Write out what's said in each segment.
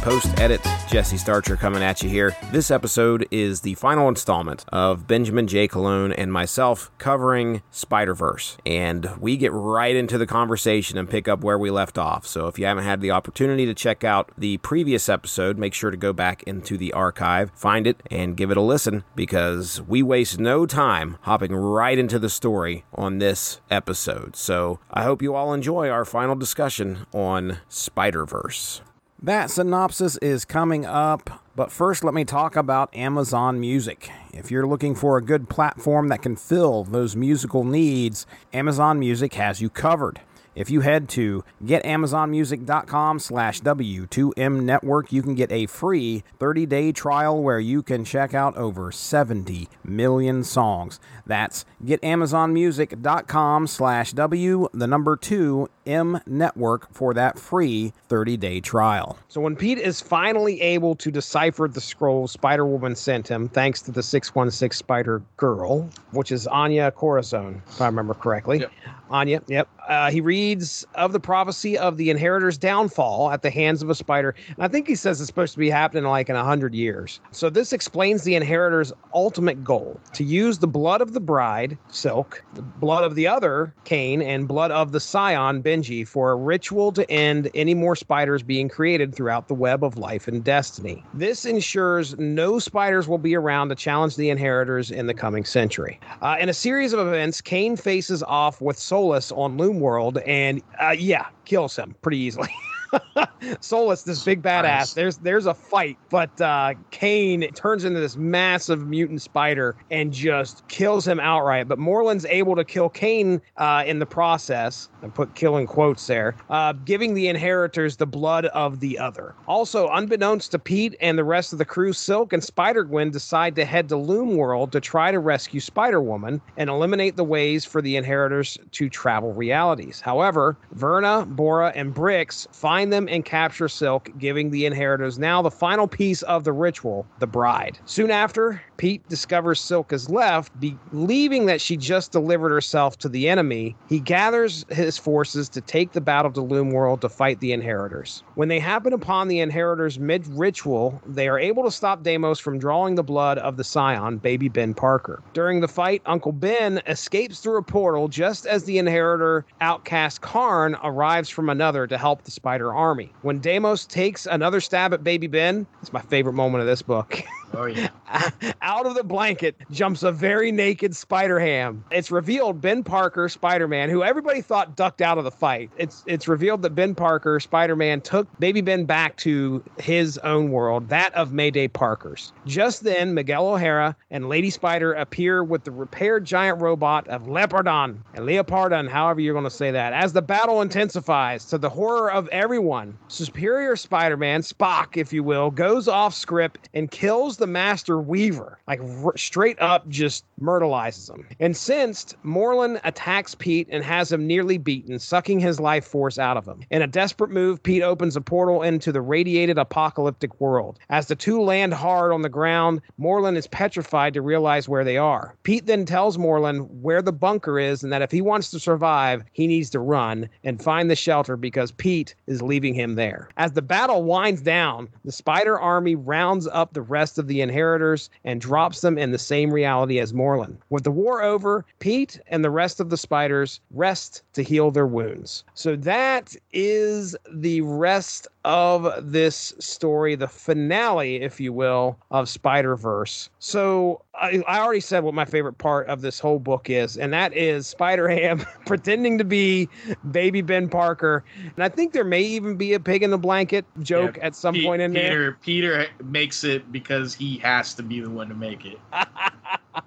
post edit. Jesse Starcher coming at you here. This episode is the final installment of Benjamin J. Colon and myself covering Spider Verse. And we get right into the conversation and pick up where we left off. So if you haven't had the opportunity to check out the previous episode, make sure to go back into the archive, find it, and give it a listen because we waste no time hopping right into the story on this episode. So I hope you all enjoy our final discussion on Spider Verse. That synopsis is coming up, but first let me talk about Amazon Music. If you're looking for a good platform that can fill those musical needs, Amazon Music has you covered. If you head to getamazonmusic.com slash W2M network, you can get a free 30-day trial where you can check out over 70 million songs. That's getamazonmusic.com slash W, the number 2 M network for that free 30-day trial. So when Pete is finally able to decipher the scroll Spider Woman sent him, thanks to the 616 Spider Girl, which is Anya Corazon, if I remember correctly. Yep. Anya, yep. Uh, he reads of the prophecy of the inheritor's downfall at the hands of a spider. And I think he says it's supposed to be happening like in 100 years. So this explains the inheritor's ultimate goal to use the blood of the bride, Silk, the blood of the other, Kaine, and blood of the scion, Benji, for a ritual to end any more spiders being created throughout the web of life and destiny. This ensures no spiders will be around to challenge the inheritors in the coming century. Uh, in a series of events, Kaine faces off with Solus on Loom World, and uh, yeah, kills him pretty easily. Solus, this big badass. There's there's a fight, but uh, Kaine turns into this massive mutant spider and just kills him outright. But Morlun's able to kill Kaine uh, in the process. I put kill in quotes there, uh, giving the inheritors the blood of the other. Also, unbeknownst to Pete and the rest of the crew, Silk and Spider Gwen decide to head to Loom World to try to rescue Spider Woman and eliminate the ways for the inheritors to travel realities. However, Verna, Bora, and Brix find them and capture Silk, giving the inheritors now the final piece of the ritual, the bride. Soon after, Pete discovers Silk is left, believing that she just delivered herself to the enemy. He gathers his forces to take the battle to Loom World to fight the inheritors. When they happen upon the inheritors mid ritual, they are able to stop Daemos from drawing the blood of the scion, baby Ben Parker. During the fight, Uncle Ben escapes through a portal just as the inheritor outcast Karn arrives from another to help the spider army. When Daemos takes another stab at baby Ben, it's my favorite moment of this book. Oh yeah. out of the blanket jumps a very naked Spider Ham. It's revealed Ben Parker, Spider Man, who everybody thought ducked out of the fight. It's it's revealed that Ben Parker, Spider Man, took Baby Ben back to his own world, that of Mayday Parker's. Just then, Miguel O'Hara and Lady Spider appear with the repaired giant robot of Leopardon and Leopardon, however you're going to say that. As the battle intensifies, to the horror of everyone, Superior Spider Man, Spock, if you will, goes off script and kills the Master Weaver. Like r- straight up just myrtleizes him. Incensed, Morlun attacks Pete and has him nearly beaten, sucking his life force out of him. In a desperate move, Pete opens a portal into the radiated apocalyptic world. As the two land hard on the ground, Morlun is petrified to realize where they are. Pete then tells Morlun where the bunker is and that if he wants to survive, he needs to run and find the shelter because Pete is leaving him there. As the battle winds down, the spider army rounds up the rest of the inheritors and drops them in the same reality as Morlun. With the war over, Pete and the rest of the spiders rest to heal their wounds. So that is the rest of this story, the finale, if you will, of Spider Verse. So I, I already said what my favorite part of this whole book is, and that is Spider Ham pretending to be baby Ben Parker. And I think there may even be a pig in the blanket joke Yeah, at some Pe- point in there. Peter, Peter makes it because he has to be the one to make it.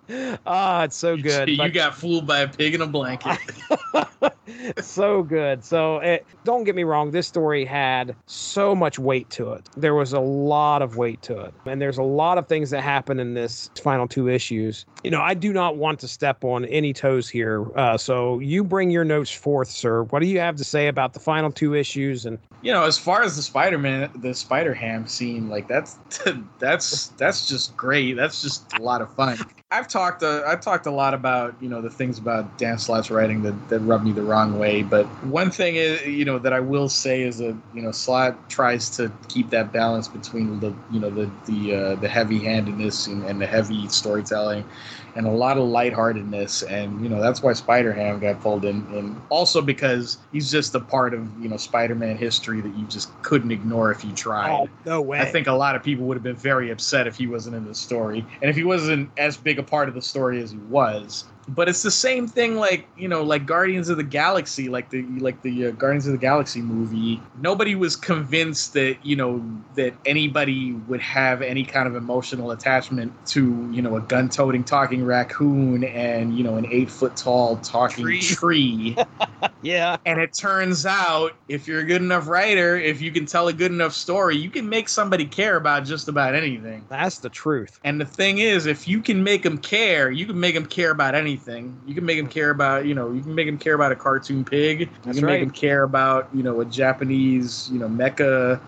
Ah, it's so good. You But- got fooled by a pig in a blanket. so good. So it, don't get me wrong, this story had so much weight to it. There was a lot of weight to it. And there's a lot of things that happen in this final two issues. You know, I do not want to step on any toes here. Uh, so you bring your notes forth, sir. What do you have to say about the final two issues? And you know, as far as the Spider-Man, the Spider-Ham scene, like that's that's that's just great. That's just a lot of fun. I've talked uh, I've talked a lot about you know the things about Dan Slott's writing that, that rub me the wrong way. But one thing is you know that I will say is that you know Slott tries to keep that balance between the you know the the uh, the heavy handedness and, and the heavy storytelling and a lot of lightheartedness. And, you know, that's why Spider Ham got pulled in. And also because he's just a part of, you know, Spider Man history that you just couldn't ignore if you tried. Oh, no way. I think a lot of people would have been very upset if he wasn't in the story. And if he wasn't as big a part of the story as he was, but it's the same thing like you know like guardians of the galaxy like the like the uh, guardians of the galaxy movie nobody was convinced that you know that anybody would have any kind of emotional attachment to you know a gun-toting talking raccoon and you know an eight foot tall talking Tree. tree yeah. and it turns out if you're a good enough writer if you can tell a good enough story you can make somebody care about just about anything That's the truth. and the thing is, if you can make them care, you can make them care about anything. You can make them care about, you know, you can make them care about a cartoon pig. You That's can right. make them care about, you know, a Japanese, you know, mecha.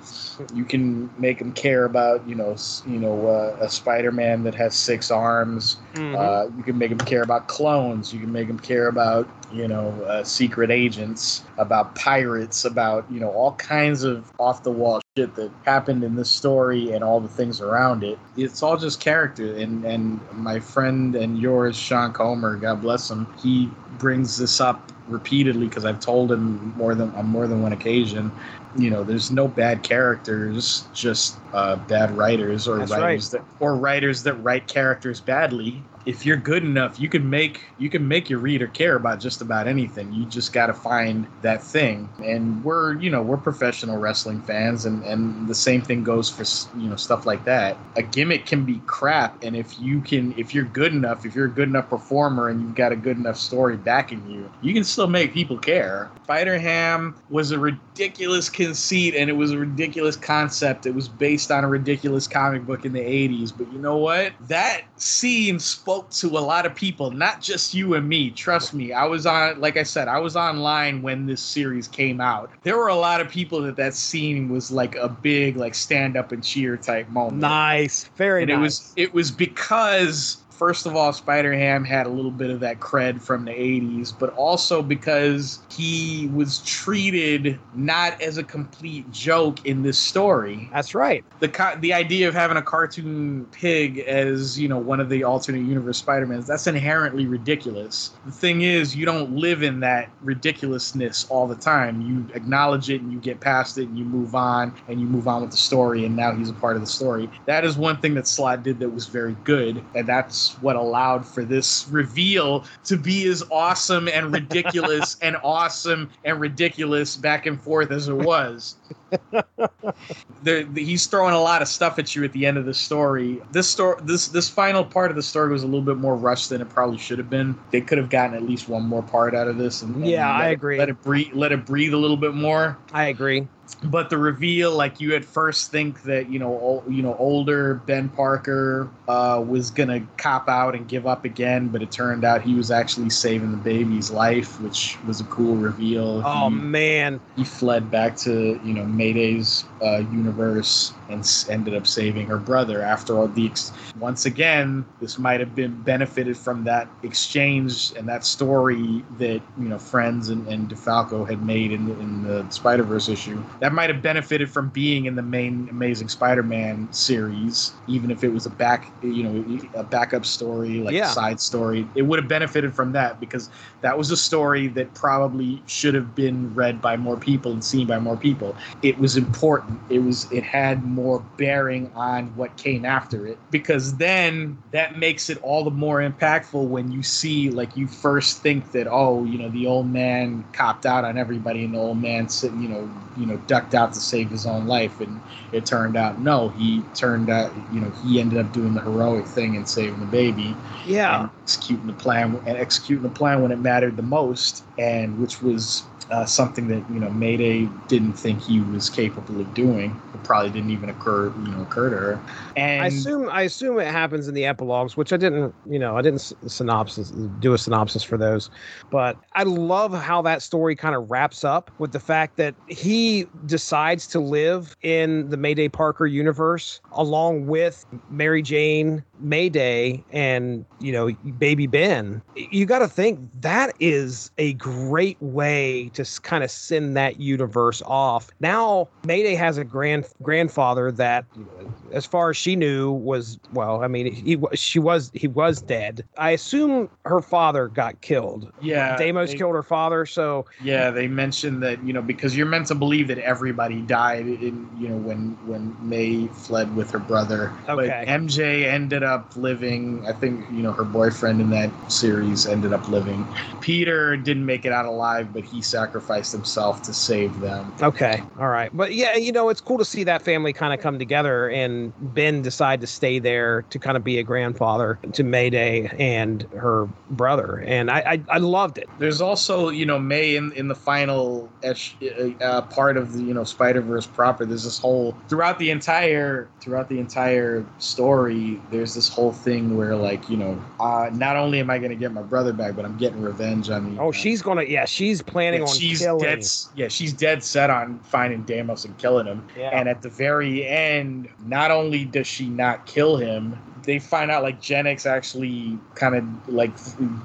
You can make them care about, you know, you know, uh, a Spider-Man that has six arms. Mhm. Uh, you can make them care about clones. You can make them care about, you know, uh, secret agents, about pirates, about, you know, all kinds of off the wall shit that happened in this story and all the things around it. It's all just character. And, and my friend and yours, Sean Comer, God bless him, he brings this up repeatedly because I've told him more than on more than one occasion. You know, there's no bad characters, just uh, bad writers or That's writers that or writers that write characters badly. If you're good enough, you can make you can make your reader care about just about anything. You just got to find that thing. And we're you know we're professional wrestling fans, and and the same thing goes for you know stuff like that. A gimmick can be crap, and if you can if you're good enough, if you're a good enough performer, and you've got a good enough story backing you, you can still make people care. Spider Ham was a ridiculous conceit, and it was a ridiculous concept. It was based on a ridiculous comic book in the 80s. But you know what? That scene spoke to a lot of people, not just you and me. Trust me. I was on, like I said, I was online when this series came out. There were a lot of people that that scene was like a big, like stand up and cheer type moment Nice. Very and nice. it was it was because first of all spider ham had a little bit of that cred from the 80s but also because he was treated not as a complete joke in this story. That's right. the co- the idea of having a cartoon pig as you know one of the alternate universe spider-mans that's inherently ridiculous. The thing is you don't live in that ridiculousness all the time. You acknowledge it and you get past it and you move on and you move on with the story and now he's a part of the story. That is one thing that Slott did that was very good and that's what allowed for this reveal to be as awesome and ridiculous and awesome and ridiculous back and forth as it was there, he's throwing a lot of stuff at you at the end of the story. This story, this this final part of the story was a little bit more rushed than it probably should have been. They could have gotten at least one more part out of this. And, and Yeah, I it- agree. Let it breathe. Let it breathe a little bit more. I agree. But the reveal, like you at first think that you know, you know, older Ben Parker uh, was gonna cop out and give up again, but it turned out he was actually saving the baby's life, which was a cool reveal. Oh He- man. he fled back to you know Mayday's uh, universe and s- ended up saving her brother. After all the ex- once again, this might have been benefited from that exchange and that story that you know Frenz and, and DeFalco had made in the, in the Spider Verse issue. That might have benefited from being in the main Amazing Spider-Man series, even if it was a back you know a backup story like Yeah. a side story. It would have benefited from that because that was a story that probably should have been read by more people and seen by more people. It was important. It was it had more bearing on what came after it because then that makes it all the more impactful when you see like you first think that oh you know the old man copped out on everybody and the old man said you know you know ducked out to save his own life and it turned out no he turned out you know he ended up doing the heroic thing and saving the baby Yeah. and executing the plan and executing the plan when it mattered the most and which was uh, something that you know Mayday didn't think he was capable of doing. It probably didn't even occur, you know, occur to her. And I assume I assume it happens in the epilogues, which I didn't, you know, I didn't synopsis do a synopsis for those, but I love how that story kind of wraps up with the fact that he decides to live in the Mayday Parker universe along with Mary Jane, Mayday, and you know, Baby Ben. You got to think that is a great way to kind of send that universe off. Now Mayday has a grand grandfather that, as far as she knew, was well. I mean, he she was he was dead. I assume her father got killed. Yeah, Daemos they- killed her father. So Yeah, they mentioned that you know because you're meant to believe that everybody died in you know when when May fled with her brother. Okay. But MJ ended up living. I think you know her boyfriend in that series ended up living. Peter didn't make it out alive, but he sacrificed himself to save them. okay, all right. But yeah, you know, it's cool to see that family kind of come together and Ben decide to stay there to kind of be a grandfather to Mayday and her brother, and I I, I loved it. There's also, you know, May in, in the final esh- uh, part of the, you know, Spider Verse proper. There's this whole throughout the entire throughout the entire story. There's this whole thing where, like, you know, uh, not only am I going to get my brother back, but I'm getting revenge on you Oh, she's gonna yeah, she's planning on she's killing. dead. Yeah, she's dead set on finding Daemos and killing him. Yeah. And at the very end, not only does she not kill him, they find out like Jennix actually kind of like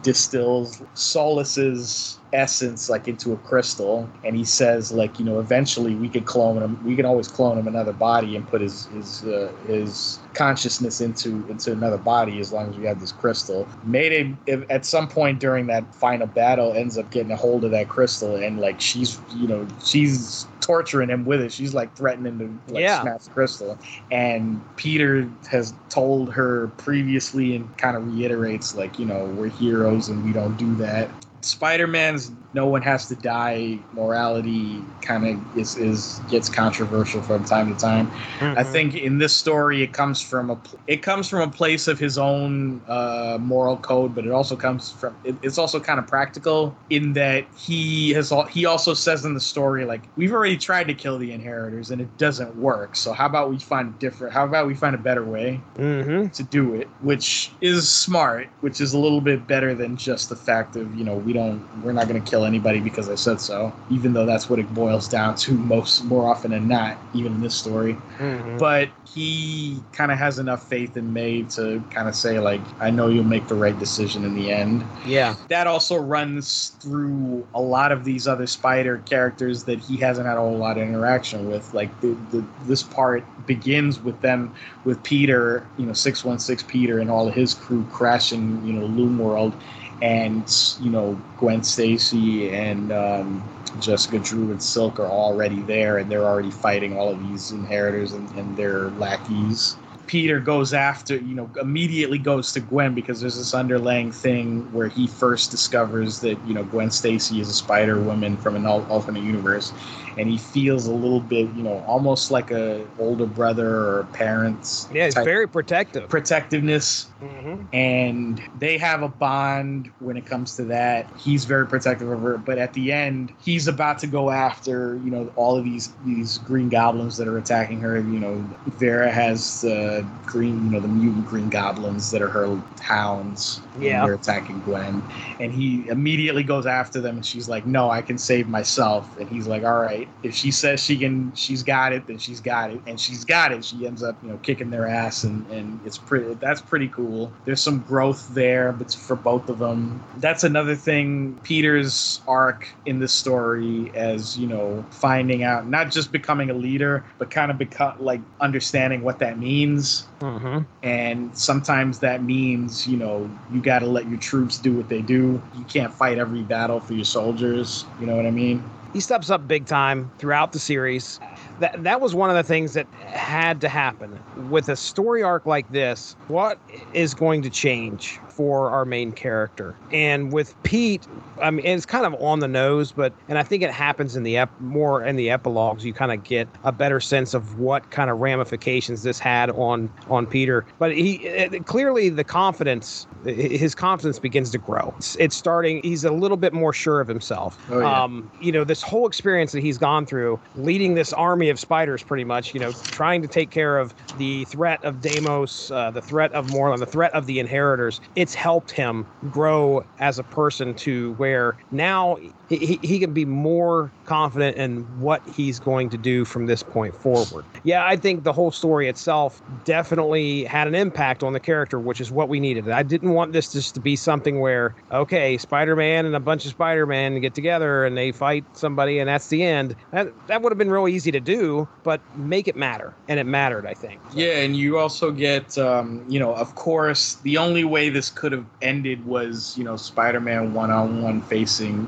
distills Solus's essence like into a crystal and he says like you know eventually we could clone him we can always clone him another body and put his his uh, his consciousness into into another body as long as we have this crystal. Mayday if, at some point during that final battle ends up getting a hold of that crystal and like she's you know she's torturing him with it. She's like threatening to like Yeah. smash the crystal. And Peter has told her previously and kind of reiterates like you know we're heroes and we don't do that Spider-Man's no one has to die morality kind of is, is gets controversial from time to time. I Mhm. think in this story it comes from a it comes from a place of his own uh, moral code, but it also comes from it, it's also kind of practical in that he has al- he also says in the story like we've already tried to kill the inheritors and it doesn't work. So how about we find a different? How about we find a better way? Mhm. to do it, which is smart, which is a little bit better than just the fact of, you know, we don't, we're not going to kill anybody because I said so, even though that's what it boils down to most, more often than not, even in this story. Mhm. But he kind of has enough faith in May to kind of say, like, I know you'll make the right decision in the end yeah. that also runs through a lot of these other spider characters that he hasn't had a whole lot of interaction with like the, the this part begins with them with peter you know 616 peter and all of his crew crashing you know loom world and you know gwen stacy and um, jessica drew and silk are already there and they're already fighting all of these inheritors and, and their lackeys. Peter goes after, you know, immediately goes to Gwen because there's this underlying thing where he first discovers that, you know, Gwen Stacy is a Spider Woman from an alternate universe, and he feels a little bit, you know, almost like a older brother or parents. Yeah, it's very protective. protectiveness Mhm. and they have a bond when it comes to that. He's very protective of her, but at the end, he's about to go after you know all of these these green goblins that are attacking her. You know, Verna has uh, green, you know, the mutant green goblins that are her hounds. and Yeah. they're attacking Gwen, and he immediately goes after them, and she's like, "No, I can save myself." And he's like, "All right, if she says she can, she's got it, then she's got it, and she's got it." She ends up, you know, kicking their ass, and and it's pretty. That's pretty cool. There's some growth there, but for both of them, that's another thing. Peter's arc in this story, as you know, finding out, not just becoming a leader, but kind of become like understanding what that means Mhm. and sometimes that means you know you got to let your troops do what they do you can't fight every battle for your soldiers you know what i mean He steps up big time throughout the series. That that was one of the things that had to happen with a story arc like this. What is going to change for our main character? And with Pete, I mean, it's kind of on the nose, but and I think it happens in the ep- more in the epilogues. You kind of get a better sense of what kind of ramifications this had on on Peter. But he it, clearly the confidence his confidence begins to grow. It's, it's, starting. He's a little bit more sure of himself. Oh, yeah. um, you know, this whole experience that he's gone through, leading this army of spiders, pretty much. You know, trying to take care of the threat of Daemos, uh, the threat of Morlun, the threat of the Inheritors. It's helped him grow as a person to where now he, he can be more confident in what he's going to do from this point forward. Yeah, I think the whole story itself definitely had an impact on the character, which is what we needed. I didn't want this just to be something where, okay, Spider Man and a bunch of Spider Man get together and they fight somebody and that's the end. That, that would have been real easy to do, but make it matter. And it mattered, I think. So. Yeah, and you also get, um, you know, of course, the only way this could have ended was, you know, Spider Man one on one facing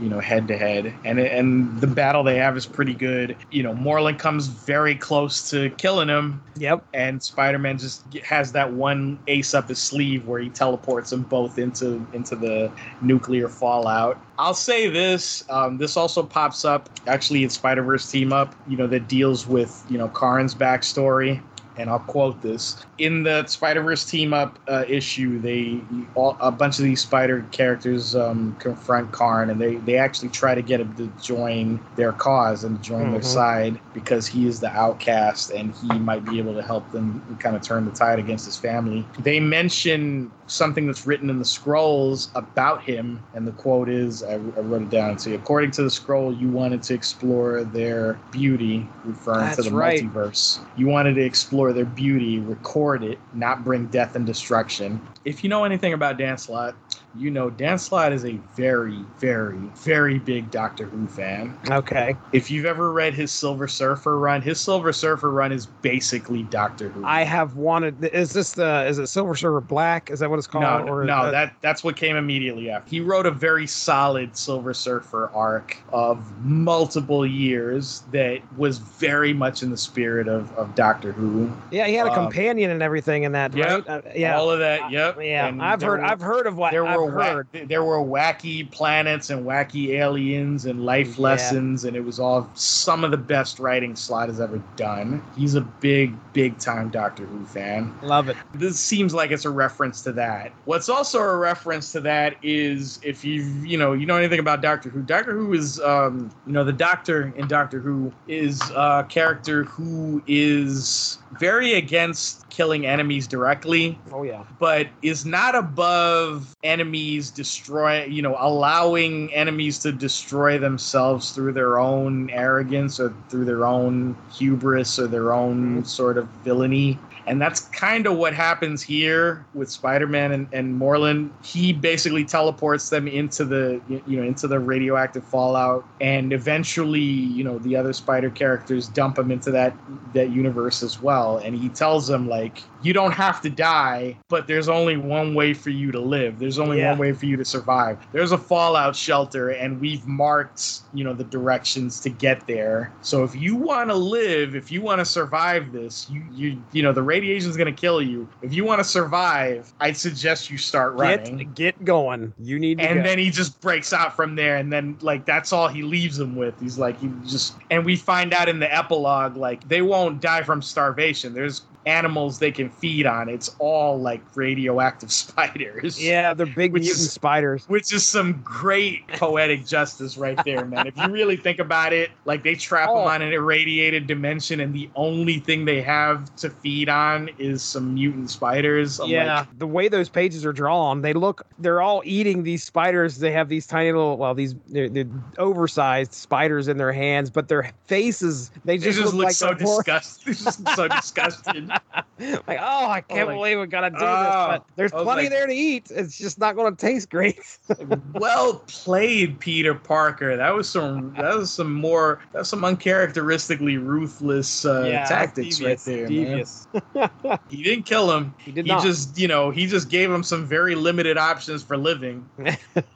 You know, head to head, and and the battle they have is pretty good. You know, Morlun comes very close to killing him. Yep. And Spider Man just has that one ace up his sleeve where he teleports them both into into the nuclear fallout. I'll say this: um, this also pops up actually in Spider Verse team up. You know, that deals with you know Karn's backstory and I'll quote this in the Spider Verse team up uh, issue. They all, a bunch of these Spider characters um, confront Karn, and they they actually try to get him to join their cause and join mm-hmm. their side because he is the outcast and he might be able to help them kind of turn the tide against his family. They mention something that's written in the scrolls about him, and the quote is I, I wrote it down. So, according to the scroll, you wanted to explore their beauty, referring That's to the right. multiverse. You wanted to explore their beauty, record it, not bring death and destruction. If you know anything about Dan Slott, you know Dan Slott is a very, very, very big Doctor Who fan. Okay. If you've ever read his Silver Surfer run, his Silver Surfer run is basically Doctor Who. I have wanted. Is this the? Is it Silver Surfer Black? Is that what it's called? No, or no, that, that that's what came immediately after. He wrote a very solid Silver Surfer arc of multiple years that was very much in the spirit of, of Doctor Who. Yeah, he had a um, companion and everything in that. Yep, right? Uh, yeah. all of that. Yep. yeah, And I've heard. were- I've heard of what there I've were heard. there were wacky planets and wacky aliens and life Yeah. lessons, and it was all some of the best writing Slott has ever done. He's a big, big time Doctor Who fan. Love it. This seems like it's a reference to that. What's also a reference to that is if you you know you know anything about Doctor Who. Doctor Who is um, you know the Doctor in Doctor Who is a character who is very against killing enemies directly Oh yeah. but is not above enemies destroy you know allowing enemies to destroy themselves through their own arrogance or through their own hubris or their own mm-hmm. sort of villainy and that's kind of what happens here with Spider-Man and, and Morlun. He basically teleports them into the you know into the radioactive fallout, and eventually you know the other Spider characters dump him into that that universe as well. And he tells them like, you don't have to die, but there's only one way for you to live. There's only Yeah. one way for you to survive. There's a fallout shelter, and we've marked you know the directions to get there. So if you want to live, if you want to survive this, you you you know the radiation's gonna kill you. If you want to survive, I'd suggest you start running. Get get going. You need to and go. then he just breaks out from there, and then like that's all he leaves them with. He's like he just, and we find out in the epilogue like they won't die from starvation. There's animals they can feed on. It's all like radioactive spiders. yeah, they're big Which mutant is- spiders. Which is some great poetic justice right there, man. If you really think about it, like they trap Oh. them on an irradiated dimension, and the only thing they have to feed on is some mutant spiders. I'm yeah, like, the way those pages are drawn, they look, they're all eating these spiders. They have these tiny little, well, these they're, they're oversized spiders in their hands, but their faces, they they just, just, look, like so disgusted. Just so disgusted. like, oh, I can't like, believe we gotta do this, oh, but there's plenty like- there to eat. It's just not to taste great. well played, Peter Parker. That was some. That was some more. That's some uncharacteristically ruthless uh, tactics devious, right there, man. devious. He didn't kill him. He did he not. just, you know, he just gave him some very limited options for living,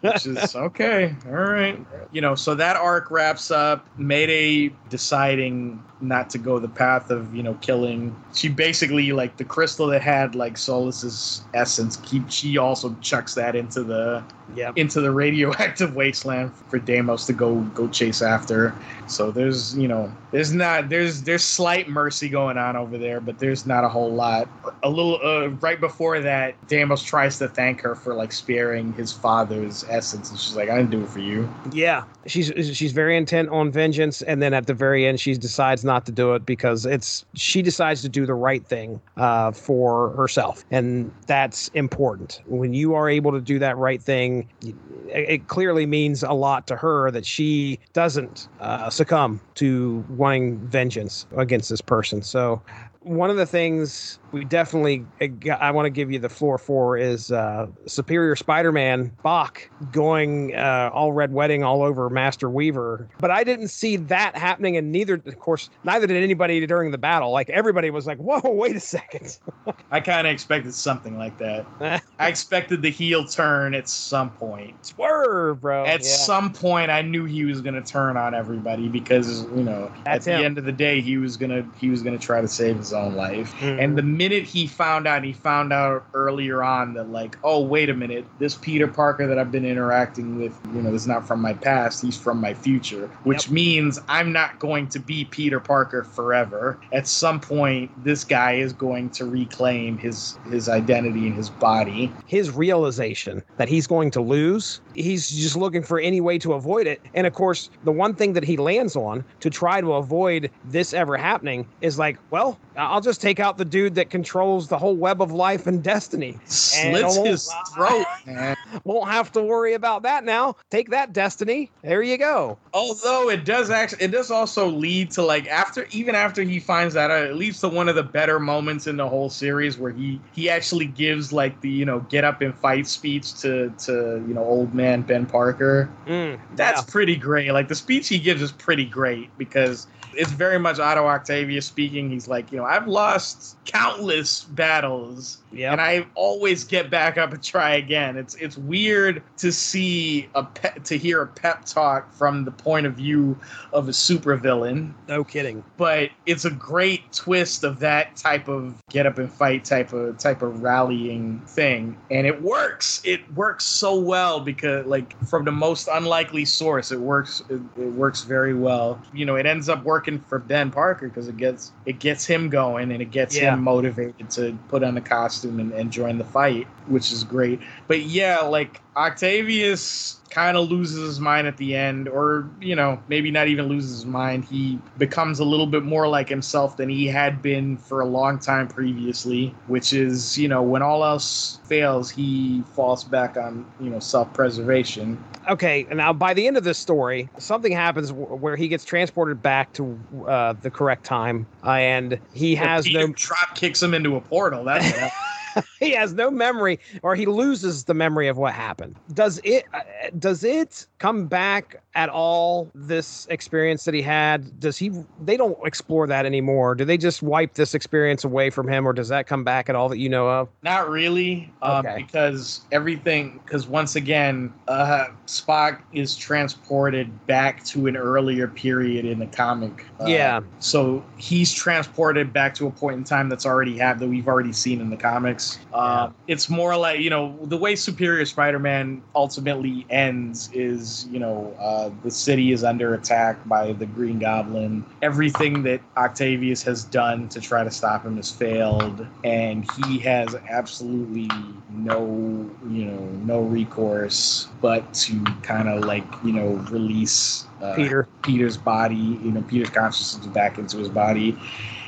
which is okay. All right. You know, so that arc wraps up. Mayday deciding not to go the path of, you know, killing. She basically like the crystal that had like Solus's essence. Keep she also chucks that into the Yep. into the radioactive wasteland for Daemos to go go chase after. So there's you know there's not there's there's slight mercy going on over there, but there's not a whole lot. A little uh, right before that, Daemos tries to thank her for like sparing his father's essence, and she's like, "I didn't do it for you." Yeah, she's she's very intent on vengeance, and then at the very end, she decides not to do it because it's she decides to do the right thing uh, for herself, and that's important. When you are able to do that right thing, it, it clearly means a lot to her that she doesn't uh, succumb to wanting vengeance against this person. So. One of the things we definitely I want to give you the floor for is uh, Superior Spider-Man Spock going uh, all red wedding all over Master Weaver, but I didn't see that happening, and neither, of course, neither did anybody during the battle. Like everybody was like, "Whoa, wait a second. I kind of expected something like that. I expected the heel turn at some point. Swerve, bro!" At Yeah. some point, I knew he was gonna turn on everybody because you know That's at the him. end of the day, he was gonna he was gonna try to save his own life. Mhm. And the minute he found out, he found out earlier on that like, oh wait a minute, this Peter Parker that I've been interacting with, you know, is not from my past. He's from my future, which Yep. means I'm not going to be Peter Parker forever. At some point, this guy is going to reclaim his his identity and his body. his realization that he's going to lose, he's just looking for any way to avoid it. And of course, the one thing that he lands on to try to avoid this ever happening is like, well, I'll just take out the dude that controls the whole web of life and destiny. Slits almost- his throat. Won't have to worry about that now. Take that, Destiny. There you go. Although it does actually, it does also lead to like after, even after he finds that out, it leads to one of the better moments in the whole series where he he actually gives like the you know get up and fight speech to to you know old man Ben Parker. Mm, That's pretty great. Like the speech he gives is pretty great because it's very much Otto Octavius speaking. He's like, you know, I've lost countless battles yeah. and I always get back up and try again. It's it's weird to see a pe- to hear a pep talk from the point of view of a supervillain, no kidding. but it's a great twist of that type of get up and fight type of type of rallying thing, and it works. It works so well because like from the most unlikely source, it works. It, it works very well. You know, it ends up working for Ben Parker because it gets it gets him going and it gets Yeah. him motivated to put on the costume and, and join the fight, which is great. But yeah, like Octavius kind of loses his mind at the end, or, you know, maybe not even loses his mind. He becomes a little bit more like himself than he had been for a long time previously, which is, you know, when all else fails, he falls back on, you know, self preservation. Okay, now by the end of this story, something happens where he gets transported back to uh, the correct time, uh, and he has no drop kicks him into a portal. That's. he has no memory, or he loses the memory of what happened. Does it? Uh, does it come back at all? This experience that he had, does he? They don't explore that anymore. Do they just wipe this experience away from him, or does that come back at all that you know of? Not really, um, Okay. because everything. Because once again, uh, Spock is transported back to an earlier period in the comic. Uh, Yeah. So he's transported back to a point in time that's already had that we've already seen in the comics. Uh, It's more like you know the way Superior Spider-Man ultimately ends is you know uh, the city is under attack by the Green Goblin. Everything that Octavius has done to try to stop him has failed, and he has absolutely no you know no recourse but to kind of like you know release uh, Peter. Peter's body, you know, Peter's consciousness back into his body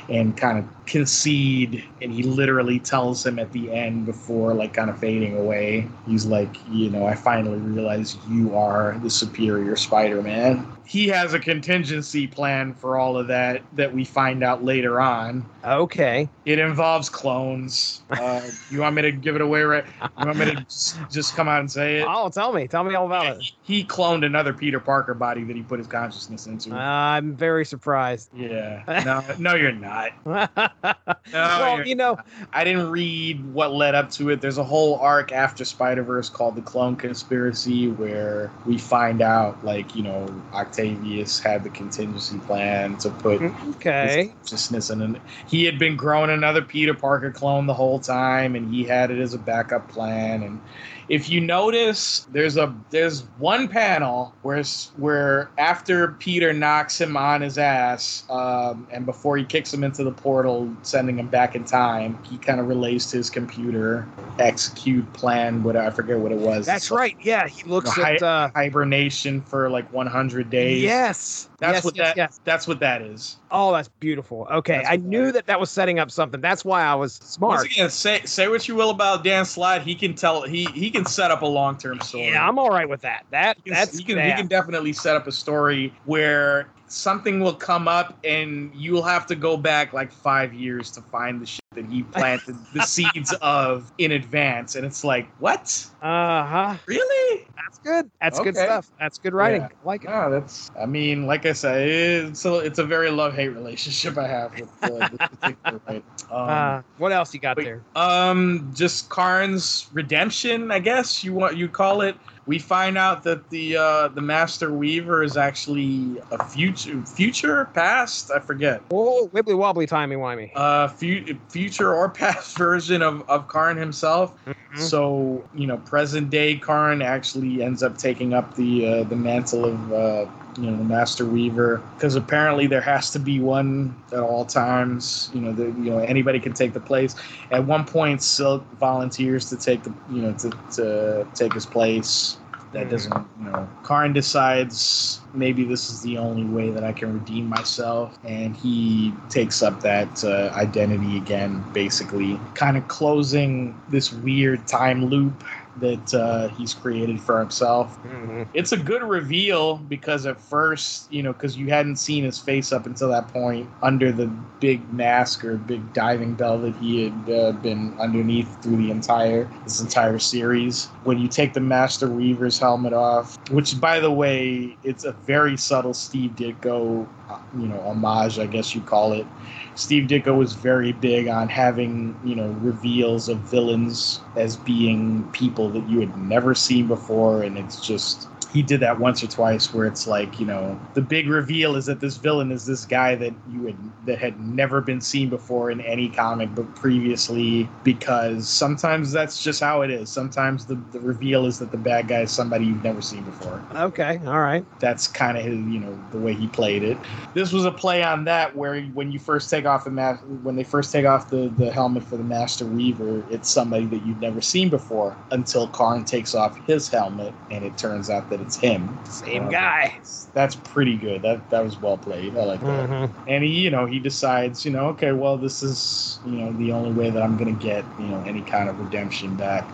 and kind of concede and he literally tells him at the end before like kind of fading away. He's like you know i finally realize you are the superior spider-man. He has a contingency plan for all of that that we find out later on. Okay. it involves clones. Uh, you want me to give it away right? You want me to just, just come out and say it? Oh, tell me. Tell me all about it. he cloned another peter parker body that he put his consciousness into. I'm very surprised. yeah. No no you're not well, you're know, I didn't read what led up to it. There's a whole arc after Spider Verse called the Clone Conspiracy, where we find out, like, you know, Octavius had the contingency plan to put okay. his consciousness in. And he had been growing another Peter Parker clone the whole time, and he had it as a backup plan. And if you notice, there's a there's one panel where where after Peter knocks him on his ass, um, and before he kicks him into the portal, sending him back in time, he kind of relays to his computer, execute plan, what I forget what it was. That's It's like right. Yeah, he looks Hi- at. Uh, Hibernation for like 100 days. yes. That's yes, what yes, that. yes. That's what that is. Oh, that's beautiful. Okay, That's I what that knew that that was setting up something. That's why I was smart. Once again, say say what you will about Dan Slott, he can tell he he can set up a long term story. Yeah, I'm all right with that. That He can- that's he can, he can definitely set up a story where something will come up and you'll have to go back like five years to find the shit that he planted the seeds of in advance and it's like what Uh huh. really That's good. That's good stuff. That's good writing. Yeah. Like it. no that's i mean like i said it's a, it's a very love-hate relationship i have with uh, this particular writer. um, uh, what else you got wait. there? Um, just Karn's redemption, I guess you want you call it. We find out that the uh, the Master Weaver is actually a future, future, past. I forget. Oh, wibbly wobbly, timey wimey. Uh, fu- future or past version of of Karn himself. Mhm. So you know, present day Karn actually ends up taking up the uh, the mantle of uh, you know the Master Weaver because apparently there has to be one at all times. You know, the, you know anybody can take the place. At one point, Silk volunteers to take the you know to to take his place. That Mhm. doesn't, you know. Karn decides maybe this is the only way that I can redeem myself, and he takes up that uh, identity again, basically, kind of closing this weird time loop that uh, he's created for himself. Mhm. It's a good reveal because at first, you know, because you hadn't seen his face up until that point under the big mask or big diving bell that he had uh, been underneath through the entire this entire series. When you take the Master Weaver's helmet off, which by the way, it's a very subtle Steve Ditko, uh, you know, homage, I guess you call it. Steve Ditko was very big on having, you know, reveals of villains as being people that you had never seen before, and it's just he did that once or twice where it's like, you know, the big reveal is that this villain is this guy that you had that had never been seen before in any comic book previously because sometimes that's just how it is. Sometimes the, the reveal is that the bad guy is somebody you've never seen before Okay. All right. that's kind of his, you know, the way he played it. This was a play on that where when you first take off the ma- when they first take off the, the helmet for the Master Weaver, it's somebody that you've never seen before until Karn takes off his helmet and it turns out that it's him. Same Uh, guy. That's pretty good. That that was well played. I like that. Mhm. And he, you know, he decides, you know, okay, well, this is, you know, the only way that I'm gonna get, you know, any kind of redemption back.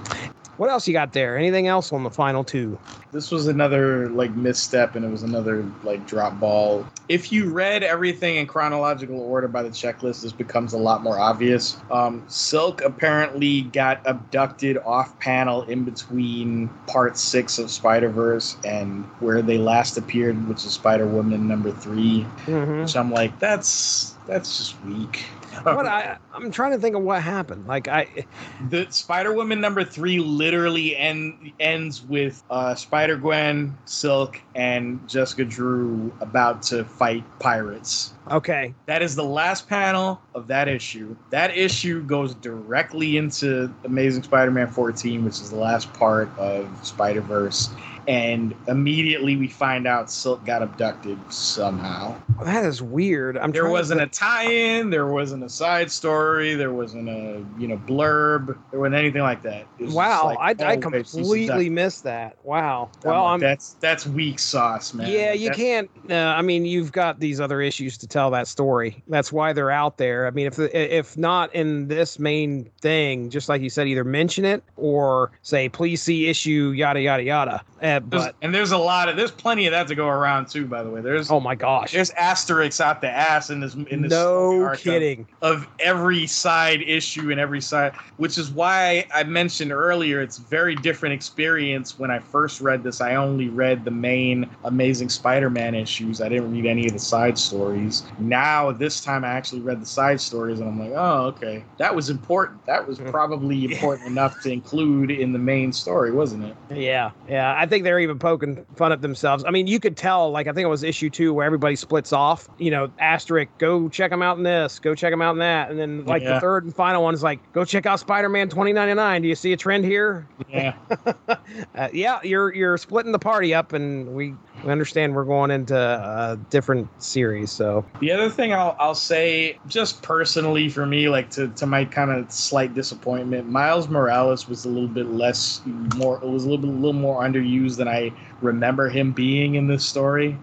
What else you got there? Anything else on the final two? this was another like misstep and it was another like drop ball if you read everything in chronological order by the checklist this becomes a lot more obvious um, silk apparently got abducted off panel in between part six of spider-verse and where they last appeared which is spider-woman number three Mhm. which i'm like that's that's just weak What I I'm trying to think of what happened. Like I the Spider Woman number three literally end, ends with uh, Spider Gwen, Silk, and Jessica Drew about to fight pirates. okay. That is the last panel of that issue. That issue goes directly into Amazing Spider Man 14, which is the last part of Spider Verse. And immediately we find out Silk got abducted somehow. That is weird. I'm There wasn't a tie-in. There wasn't a side story. There wasn't a you know blurb. There wasn't anything like that. It was just Wow, like, I, I oh, she's completely missed that. Wow. Well, like, I'm that's that's weak sauce, man. Yeah, you That's- can't. Uh, I mean, you've got these other issues to tell that story. That's why they're out there. I mean, if if not in this main thing, just like you said, either mention it or say, "Please see issue," yada yada yada. Uh, There's- but and there's a lot of there's plenty of that to go around too. By the way, there's oh my gosh, there's asterisks out the ass in this in this no arc of- kidding. of every side issue and every side, which is why I mentioned earlier it's very different experience. When I first read this, I only read the main Amazing Spider-Man issues. I didn't read any of the side stories. Now this time I actually read the side stories, and I'm like, oh, okay, that was important. That was Mhm. probably important enough to include in the main story, wasn't it? Yeah, yeah. I think they're even poking fun at themselves. I mean, you could tell, like, I think it was issue two where everybody splits off. You know, asterisk, go check them out in this, go check them out in that. And then, like, Yeah. the third and final one is like, go check out Spider Man 2099. Do you see a trend here? Yeah. uh, yeah, you're you're splitting the party up, and we, we understand we're going into a different series. So, The other thing I'll, I'll say, just personally for me, like to, to my kind of slight disappointment, Miles Morales was a little bit less, more, it was a little bit, a little more underused than I remember him being in this story.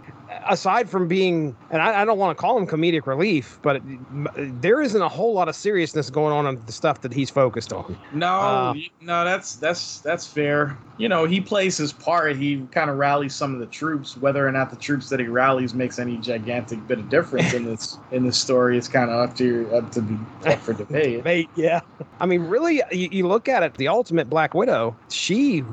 Aside from being, and I, I don't want to call him comedic relief, but it, m- there isn't a whole lot of seriousness going on in the stuff that he's focused on. No, Uh, no, that's that's that's fair. You know, he plays his part. He kind of rallies some of the troops. Whether or not the troops that he rallies makes any gigantic bit of difference in this in this story is kind of up to up to be up for debate. Mate, yeah. I mean, really, you, you look at it, the ultimate Black Widow, she,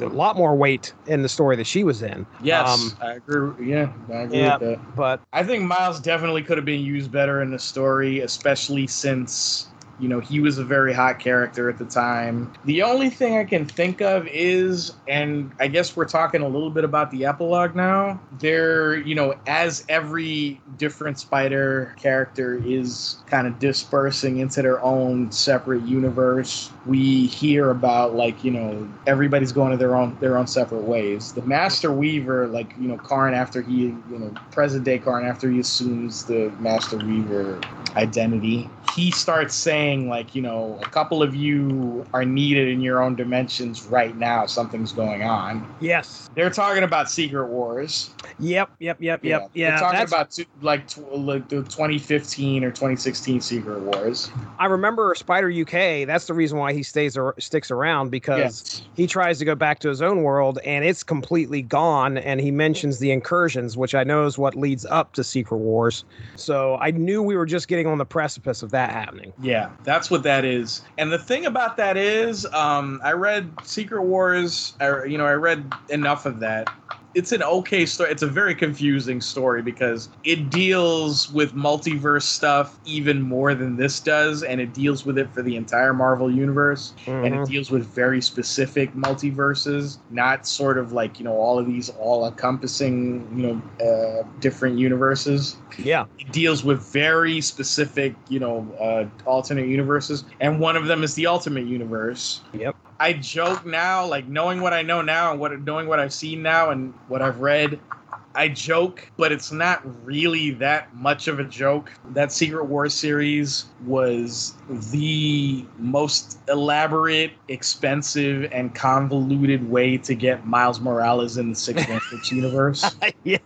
a lot more weight in the story that she was in. Yes, Um, I agree. Yeah, I agree yeah. with that. But I think Miles definitely could have been used better in the story, especially since you know he was a very hot character at the time. The only thing I can think of is, and I guess we're talking a little bit about the epilogue now. There, you know, as every different Spider character is kind of dispersing into their own separate universe, we hear about like you know everybody's going to their own their own separate ways. The Master Weaver, like you know, Karn after he you know present day Karn after he assumes the Master Weaver identity, he starts saying like you know a couple of you are needed in your own dimensions right now. Something's going on. yes, They're talking about Secret Wars. yep, yep, yep, yep. Yeah, They're talking that's, about two, like tw- like the 2015 or 2016 Secret Wars. I remember Spider UK. That's the reason why he stays or sticks around because Yes. he tries to go back to his own world and it's completely gone. And he mentions the incursions, which I know is what leads up to Secret Wars. So I knew we were just getting on the precipice of that happening. Yeah, that's what that is. And the thing about that is, um, I read Secret Wars. I, you know, I read enough of that. It's an okay story. It's a very confusing story because it deals with multiverse stuff even more than this does, and it deals with it for the entire Marvel universe, and Mhm. it deals with very specific multiverses, not sort of like you know all of these all-encompassing you know uh, different universes Yeah. it deals with very specific, you know, uh, alternate universes, and one of them is the Ultimate Universe. Yep. I joke now, like knowing what I know now and what knowing what I've seen now and what I've read. I joke, but it's not really that much of a joke. That Secret Wars series was the most elaborate, expensive, and convoluted way to get Miles Morales in the Six 616 universe yeah.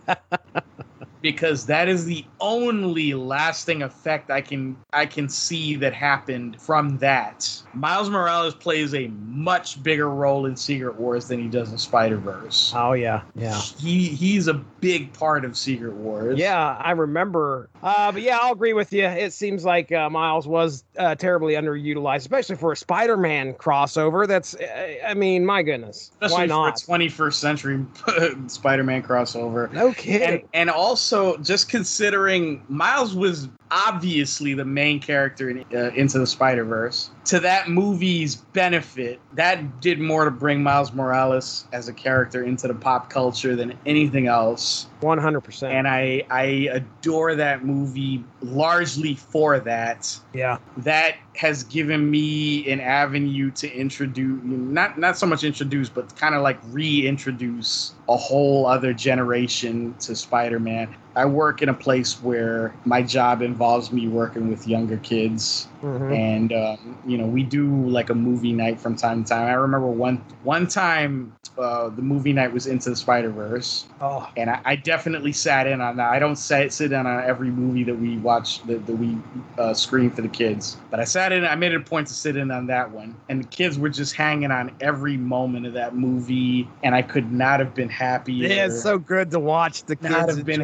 Because that is the only lasting effect I can I can see that happened from that. Miles Morales plays a much bigger role in Secret Wars than he does in Spider Verse. Oh yeah. Yeah. He he's a big part of Secret Wars. Yeah, I remember. Uh, but yeah, I'll agree with you. It seems like uh, Miles was uh, terribly underutilized, especially for a Spider-Man crossover. That's, uh, I mean, my goodness, especially why not? for a 21st century Spider Man crossover. No And, kidding. and also just considering Miles was obviously the main character in uh, Into the Spider Verse. To that movie's benefit, that did more to bring Miles Morales as a character into the pop culture than anything else. One hundred percent. And I I adore that movie largely for that. Yeah. That has given me an avenue to introduce not not so much introduce, but kind of like reintroduce a whole other generation to Spider-Man. I work in a place where my job involves me working with younger kids, Mhm. and um, you know we do like a movie night from time to time. I remember one one time uh, the movie night was into the Spider Verse, Oh, and I, I definitely sat in on that. I don't sit sit in on every movie that we watch that, that we uh, screen for the kids, but I sat in. I made it a point to sit in on that one, and the kids were just hanging on every moment of that movie, and I could not have been happier. yeah, it's so good to watch the Not kids have been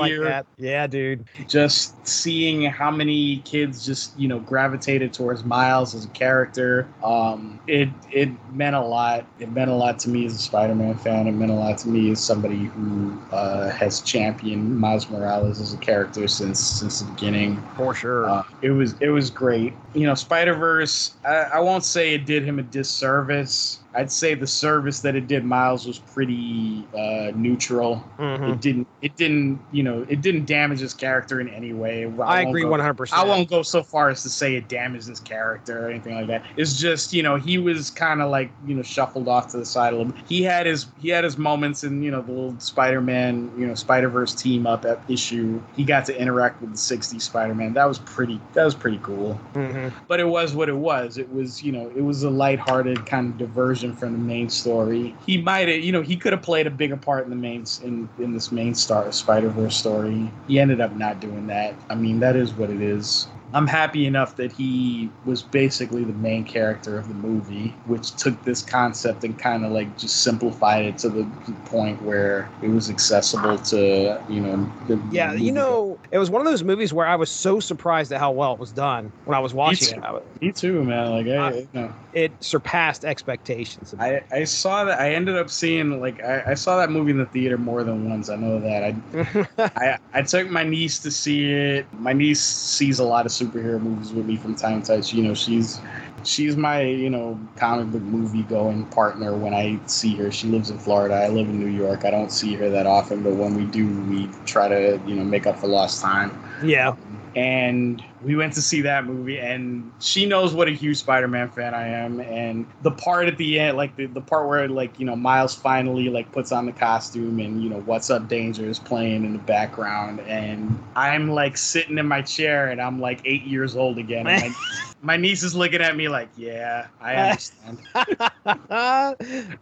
things like that. Yeah, dude. just seeing how many kids just you know gravitated towards Miles as a character, um, it it meant a lot. It meant a lot to me as a Spider-Man fan. It meant a lot to me as somebody who uh, has championed Miles Morales as a character since since the beginning. For sure. Uh, it was it was great. You know, Spider Verse. I, I won't say it did him a disservice. I'd say the service that it did Miles was pretty uh, neutral. Mhm. It didn't. It didn't. You know, it didn't damage his character in any way. I won't agree one hundred percent. I won't go so far as to say it damaged his character or anything like that. It's just you know he was kind of like you know shuffled off to the side a little. bit. He had his he had his moments in you know the little Spider-Man you know Spider-Verse team up ep- issue. He got to interact with the '60s Spider-Man. That was pretty. That was pretty cool. Mhm. But it was what it was. It was you know it was a lighthearted kind of diversion from the main story. He might have you know he could have played a bigger part in the main in in this main star Spider Verse story. He ended up not doing that. I mean that is what it is. I'm happy enough that he was basically the main character of the movie, which took this concept and kind of like just simplified it to the point where it was accessible to you know. The Yeah, you know, it was one of those movies where I was so surprised at how well it was done when I was watching too. it. I- Me too, man. Like I, I- you know. It surpassed expectations. I, I saw that. I ended up seeing like I, I saw that movie in the theater more than once. I know that. I, I I took my niece to see it. My niece sees a lot of superhero movies with me from time to time. She, you know, she's she's my you know comic book movie going partner when I see her. She lives in Florida. I live in New York. I don't see her that often, but when we do, we try to you know make up for lost time yeah. and we went to see that movie and she knows what a huge spider-man fan i am. And the part at the end like the, the part where like you know miles finally like puts on the costume and you know what's up danger is playing in the background. And i'm like sitting in my chair and i'm like eight years old again. And my, my niece is looking at me like yeah i understand. Uh,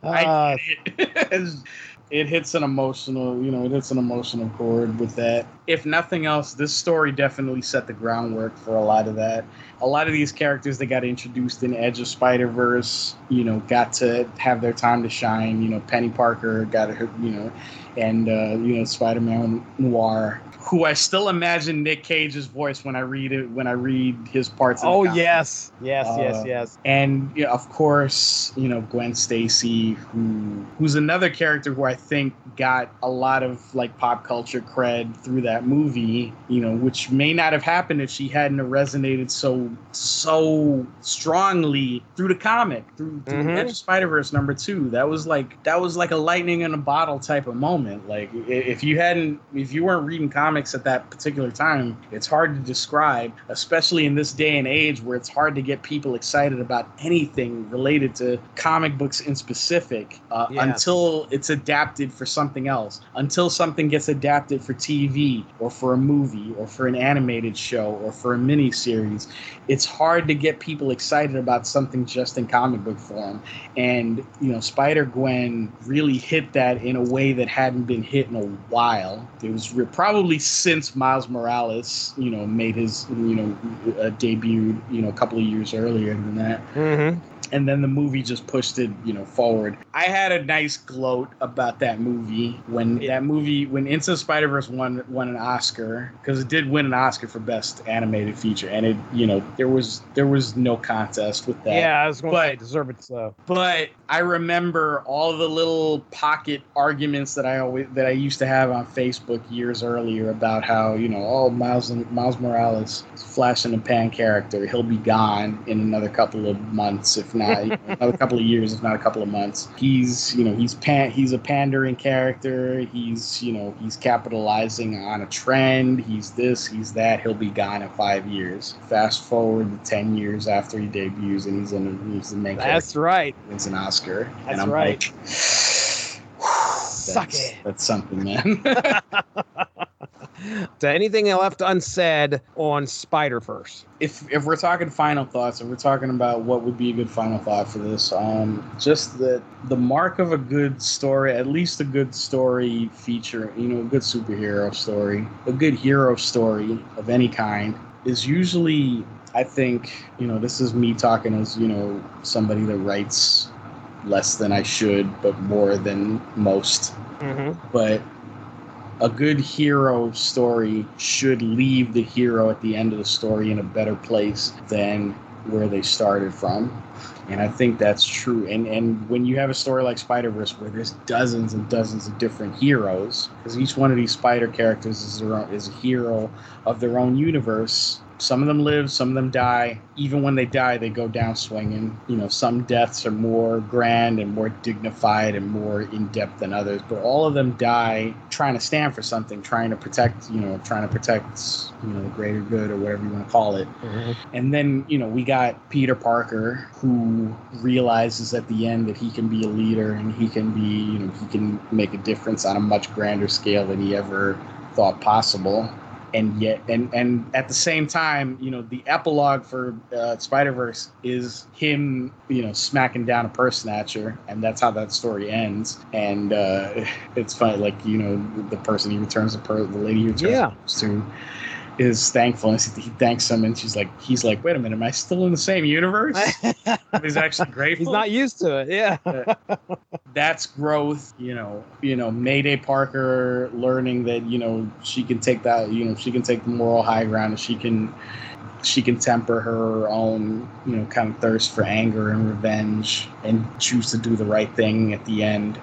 I get it. it hits an emotional, you know, it hits an emotional chord with that. If nothing else, this story definitely set the groundwork for a lot of that. A lot of these characters that got introduced in Edge of Spider Verse, you know, got to have their time to shine. You know, Penny Parker got her, you know, and uh, you know, Spider Man Noir. Who I still imagine Nick Cage's voice when I read it when I read his parts. oh yes, yes, yes, Uh, yes. and yeah, of course, you know Gwen Stacy, who who's another character who I think got a lot of like pop culture cred through that movie. You know, which may not have happened if she hadn't resonated so so strongly through the comic, through, through Mhm. Of Spider Verse number two. That was like that was like a lightning in a bottle type of moment. Like if you hadn't, if you weren't reading comics at that particular time, it's hard to describe, especially in this day and age where it's hard to get people excited about anything related to comic books in specific uh, Yeah. until it's adapted for something else, until something gets adapted for TV or for a movie or for an animated show or for a mini series. It's hard to get people excited about something just in comic book form. And, you know, Spider Gwen really hit that in a way that hadn't been hit in a while. It was re- probably since Miles Morales, you know, made his, you know, uh, debut, you know, a couple of years earlier than that. hmm and then the movie just pushed it, you know, forward. I had a nice gloat about that movie when that movie when Into Spider Verse won won an Oscar because it did win an Oscar for best animated feature, and it you know there was there was no contest with that. Yeah, I was going to say deserve it so. But I remember all the little pocket arguments that I always that I used to have on Facebook years earlier about how you know oh Miles Miles Morales flash in the pan character he'll be gone in another couple of months if not another couple of years if not a couple of months he's you know he's pan he's a pandering character he's you know he's capitalizing on a trend he's this he's that he'll be gone in five years fast forward to ten years after he debuts and he's in a, he's the main character That's right. wins an Oscar. That's and I'm right. like, Suck that's, it. That's something, man. So anything left unsaid on Spider Verse? if if we're talking final thoughts, if we're talking about what would be a good final thought for this, um, just that the mark of a good story, at least a good story feature, you know, a good superhero story, a good hero story of any kind, is usually, I think, you know, this is me talking as you know somebody that writes less than I should, but more than most. Mm-hmm. but a good hero story should leave the hero at the end of the story in a better place than where they started from. And I think that's true. And and when you have a story like Spider Verse where there's dozens and dozens of different heroes, because each one of these Spider characters is their own, is a hero of their own universe. Some of them live, some of them die. Even when they die, they go down swinging. You know, some deaths are more grand and more dignified and more in depth than others, but all of them die trying to stand for something, trying to protect, you know, trying to protect, you know, the greater good or whatever you want to call it. Mm-hmm. And then, you know, we got Peter Parker who realizes at the end that he can be a leader and he can be, you know, he can make a difference on a much grander scale than he ever thought possible. And yet, and and at the same time, you know, the epilogue for uh, Spider Verse is him, you know, smacking down a purse snatcher, and that's how that story ends. And uh, it's funny, like you know, the person he returns the purse, the lady he returns Yeah. to, is thankful and he thanks him and she's like he's like wait a minute am i still in the same universe he's actually grateful He's not used to it. Yeah. that's growth you know you know mayday parker learning that you know she can take that you know she can take the moral high ground and she can she can temper her own you know kind of thirst for anger and revenge and choose to do the right thing at the end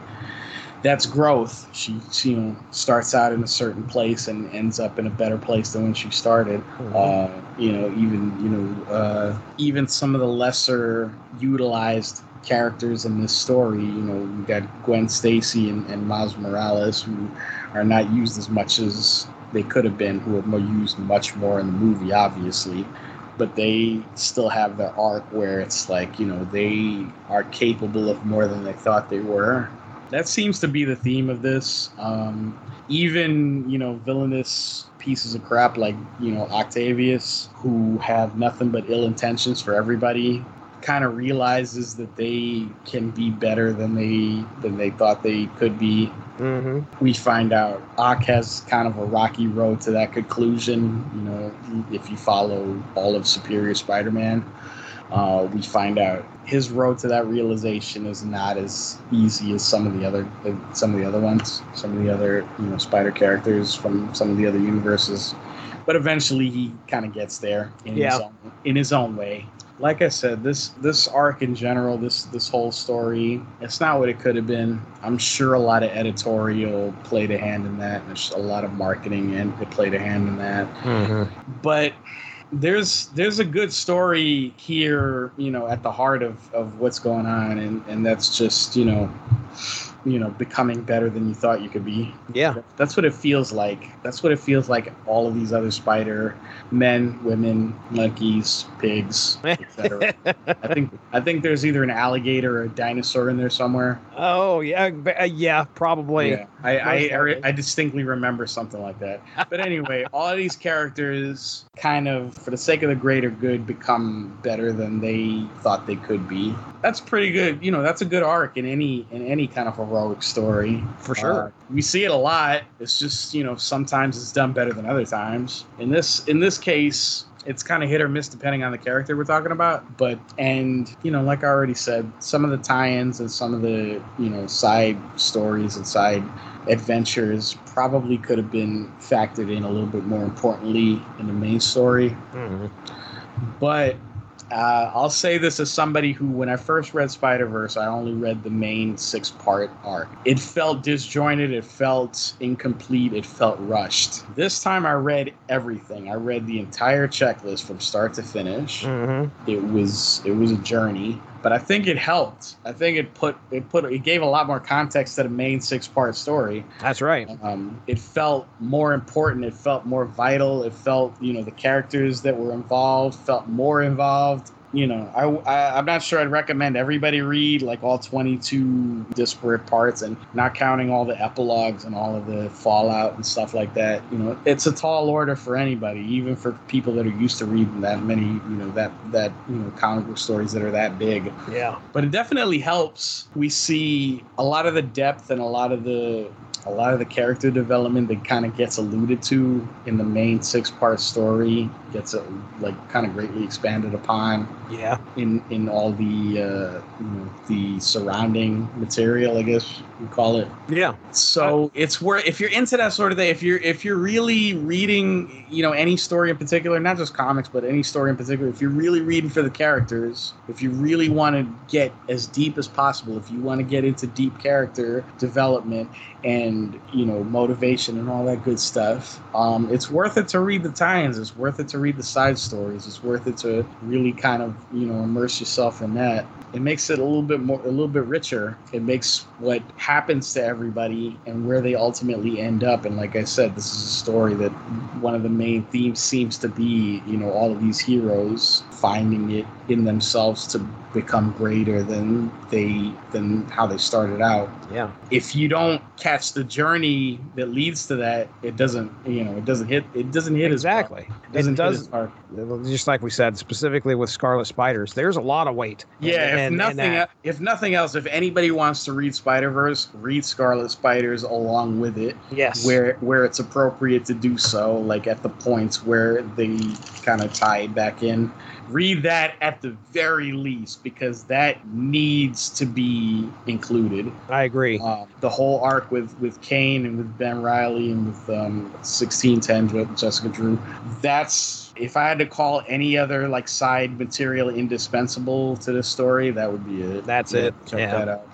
that's growth she, she you know starts out in a certain place and ends up in a better place than when she started uh, you know, even you know, uh, even some of the lesser utilized characters in this story. You know, we got Gwen Stacy and, and Miles Morales who are not used as much as they could have been, who are more used much more in the movie, obviously. But they still have their arc where it's like, you know, they are capable of more than they thought they were. That seems to be the theme of this. Um, even you know villainous pieces of crap like you know Octavius, who have nothing but ill intentions for everybody, kind of realizes that they can be better than they than they thought they could be. Mm-hmm. We find out Ock has kind of a rocky road to that conclusion. You know, if you follow all of Superior Spider-Man, uh, we find out his road to that realization is not as easy as some of the other uh, some of the other ones, some of the other you know spider characters from some of the other universes. But eventually, he kind of gets there in his own in his own way. Like I said, this this arc in general, this this whole story, it's not what it could have been. I'm sure a lot of editorial played a hand in that, and there's a lot of marketing and it played a hand in that Mm-hmm. but there's there's a good story here you know at the heart of of what's going on and and that's just you know you know becoming better than you thought you could be Yeah. that's what it feels like that's what it feels like all of these other spider men women monkeys pigs etc i think i think there's either an alligator or a dinosaur in there somewhere Oh yeah. uh, Yeah. Probably. yeah, I, I. I distinctly remember something like that. But anyway, all of these characters kind of, for the sake of the greater good, become better than they thought they could be. That's pretty good. You know, that's a good arc in any in any kind of heroic story. For sure. Uh, we see it a lot. It's just you know sometimes it's done better than other times. In this in this case, it's kind of hit or miss depending on the character we're talking about. But and you know, like I already said, some of the tie-ins and some of the you know side stories and side adventures probably could have been factored in a little bit more importantly in the main story. Mhm. But uh, I'll say this as somebody who, when I first read Spider Verse, I only read the main six part arc. It felt disjointed, it felt incomplete, it felt rushed. This time I read everything. I read the entire checklist from start to finish. Mhm. It was it was a journey, but I think it helped. I think it put it put it gave a lot more context to the main six part story. That's right. Um, it felt more important. It felt more vital. It felt, you know, the characters that were involved felt more involved. You know, I, I I'm not sure I'd recommend everybody read like all 22 disparate parts and not counting all the epilogues and all of the fallout and stuff like that. You know, it's a tall order for anybody, even for people that are used to reading that many, you know, that that you know comic book stories that are that big Yeah. but it definitely helps. We see a lot of the depth and a lot of the a lot of the character development that kind of gets alluded to in the main six part story gets uh, like kind of greatly expanded upon Yeah. in in all the uh, you know, the surrounding material, I guess you call it. Yeah. So it's where if you're into that sort of thing, if you're if you're really reading, you know, any story in particular, not just comics, but any story in particular, if you're really reading for the characters, if you really want to get as deep as possible, if you want to get into deep character development and you know motivation and all that good stuff, um, it's worth it to read the tie-ins. It's worth it to read the side stories. It's worth it to really kind of you know immerse yourself in that it makes it a little bit more a little bit richer it makes what happens to everybody and where they ultimately end up and like i said this is a story that one of the main themes seems to be you know all of these heroes finding it in themselves to become greater than they than how they started out Yeah. if you don't catch the journey that leads to that it doesn't you know it doesn't hit it doesn't hit as hard. Exactly. it doesn't it hit does as hard just like we said specifically with scarlet spiders there's a lot of weight Yeah, if in- in nothing, if nothing else, if anybody wants to read Spider Verse, read Scarlet Spiders along with it, yes where where it's appropriate to do so, like at the points where they kind of tie it back in. Read that at the very least because that needs to be included. i agree Um, the whole arc with with Kaine and with Ben Reilly and with um, sixteen ten with Jessica Drew. That's if I had to call any other like side material indispensable to this story, that would be it. That's Yeah, it. Check Yeah. that out.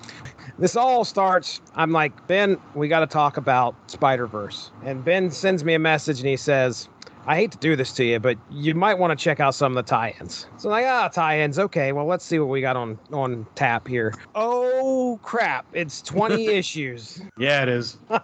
this all starts i'm like ben we got to talk about spider verse and ben sends me a message and he says I hate to do this to you, but you might want to check out some of the tie-ins. So like, ah, tie-ins. Okay, well, let's see what we got on on tap here. Oh crap! It's 20 issues. Yeah, it is.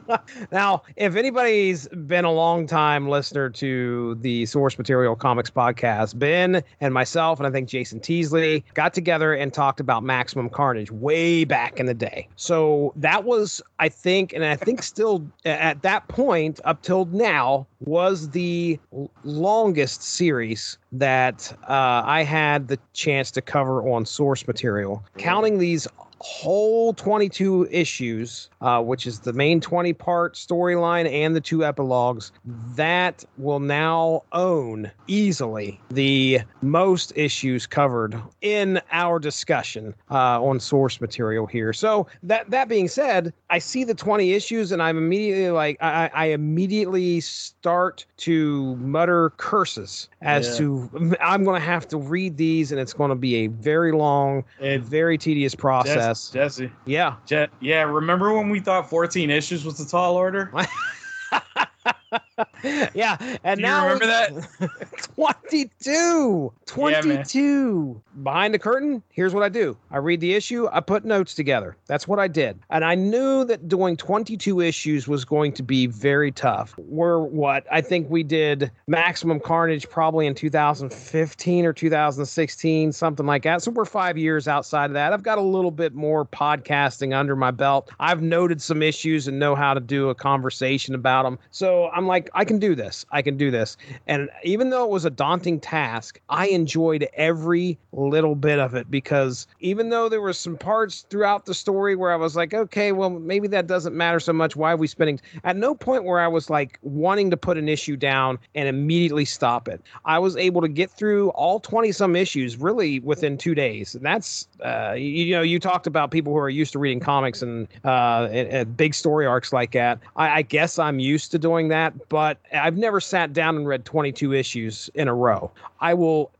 Now, if anybody's been a long time listener to the Source Material Comics podcast, Ben and myself, and I think Jason Teasley got together and talked about Maximum Carnage way back in the day. So that was, I think, and I think still at that point up till now, was the longest series that uh, I had the chance to cover on source material. Counting these whole 22 issues, uh, which is the main 20 part storyline and the two epilogues, that will now own easily the most issues covered in our discussion uh, on source material here. So that that being said, I see the 20 issues and I'm immediately like I, I immediately start to mutter curses as Yeah. to I'm going to have to read these and it's going to be a very long, It, very tedious process. Jesse. Yeah. Je- yeah, remember when we thought 14 issues was the tall order? yeah. And Do now remember that? 22. Yeah, 22. Behind the curtain, here's what I do. I read the issue, I put notes together. That's what I did. And I knew that doing 22 issues was going to be very tough. We're what? I think we did Maximum Carnage probably in 2015 or 2016, something like that. So we're 5 years outside of that. I've got a little bit more podcasting under my belt. I've noted some issues and know how to do a conversation about them. So I'm like I can do this. I can do this. And even though it was a daunting task, I enjoyed every little bit of it because even though there were some parts throughout the story where I was like, okay, well, maybe that doesn't matter so much. Why are we spending? At no point where I was like wanting to put an issue down and immediately stop it. I was able to get through all 20 some issues really within two days. And that's, uh, you, you know, you talked about people who are used to reading comics and, uh, and, and big story arcs like that. I, I guess I'm used to doing that, but I've never sat down and read 22 issues in a row. I will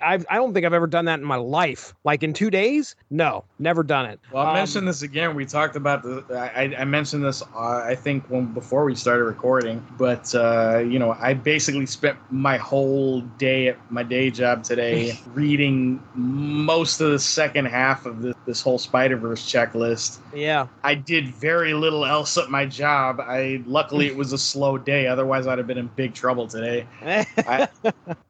I've, I don't think I've ever done that in my life. Like in two days? No, never done it. Well, I Um, mentioned this again. We talked about the. I, I mentioned this. Uh, I think when before we started recording, but uh, you know, I basically spent my whole day at my day job today reading most of the second half of this, this whole Spider Verse checklist. Yeah. I did very little else at my job. I luckily it was a slow day. Otherwise, I'd have been in big trouble today. I,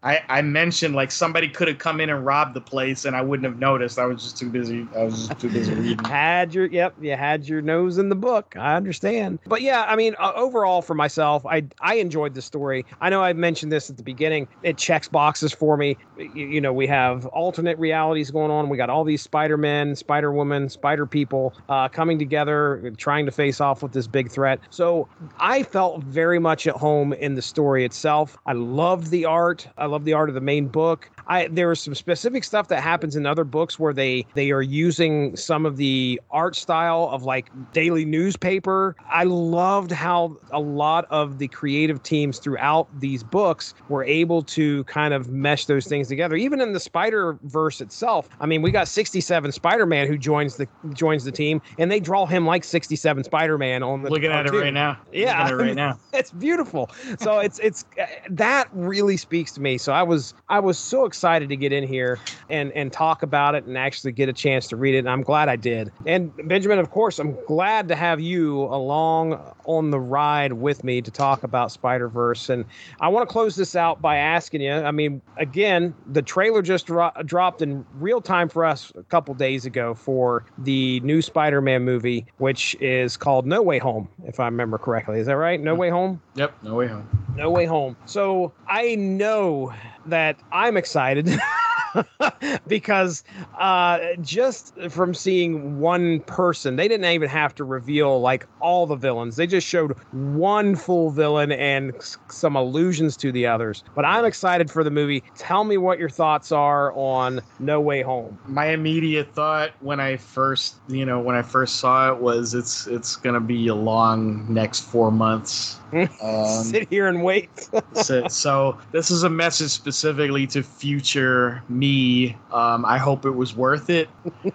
I, I mentioned like somebody could have come in and robbed the place, and I wouldn't have noticed. I was just too busy. I was just too busy reading. had your yep you had your nose in the book. I understand. But yeah i mean uh, overall for myself i i enjoyed the story. I know i mentioned this at the beginning. It checks boxes for me. You, you know we have alternate realities going on. We got all these spider-men spider-woman spider people uh, coming together trying to face off with this big threat. So i felt very much at home in the story itself. I loved the art. I love the art of the main book I there was some specific stuff that happens in other books where they they are using some of the art style of like daily newspaper. I loved how a lot of the creative teams throughout these books were able to kind of mesh those things together. Even in the Spider Verse itself, I mean, we got 67 Spider Man who joins the joins the team, and they draw him like 67 Spider Man on the Looking at it right now. Yeah. Looking at it right now. it's beautiful. So it's it's that really speaks to me. So I was I was so excited to get in here and and talk about it and actually get a chance to read it. And I'm glad I did. And Benjamin, of course, I'm glad to have you along on the ride with me to talk about Spider Verse. And I want to close this out by asking you. I mean, again, the trailer just dro- dropped in real time for us a couple days ago for the new Spider-Man movie, which is called No Way Home, if I remember correctly. Is that right? No mm-hmm. Way Home. Yep. No way home. No Way Home. So I know that I'm excited because uh, just from seeing one person, they didn't even have to reveal like all the villains. They just showed one full villain and some allusions to the others. But I'm excited for the movie. Tell me what your thoughts are on No Way Home. My immediate thought when I first, you know, when I first saw it was it's it's gonna be a long next four months. Um, Sit here and wait. so, so this is a message specifically to future me. Um, I hope it was worth it.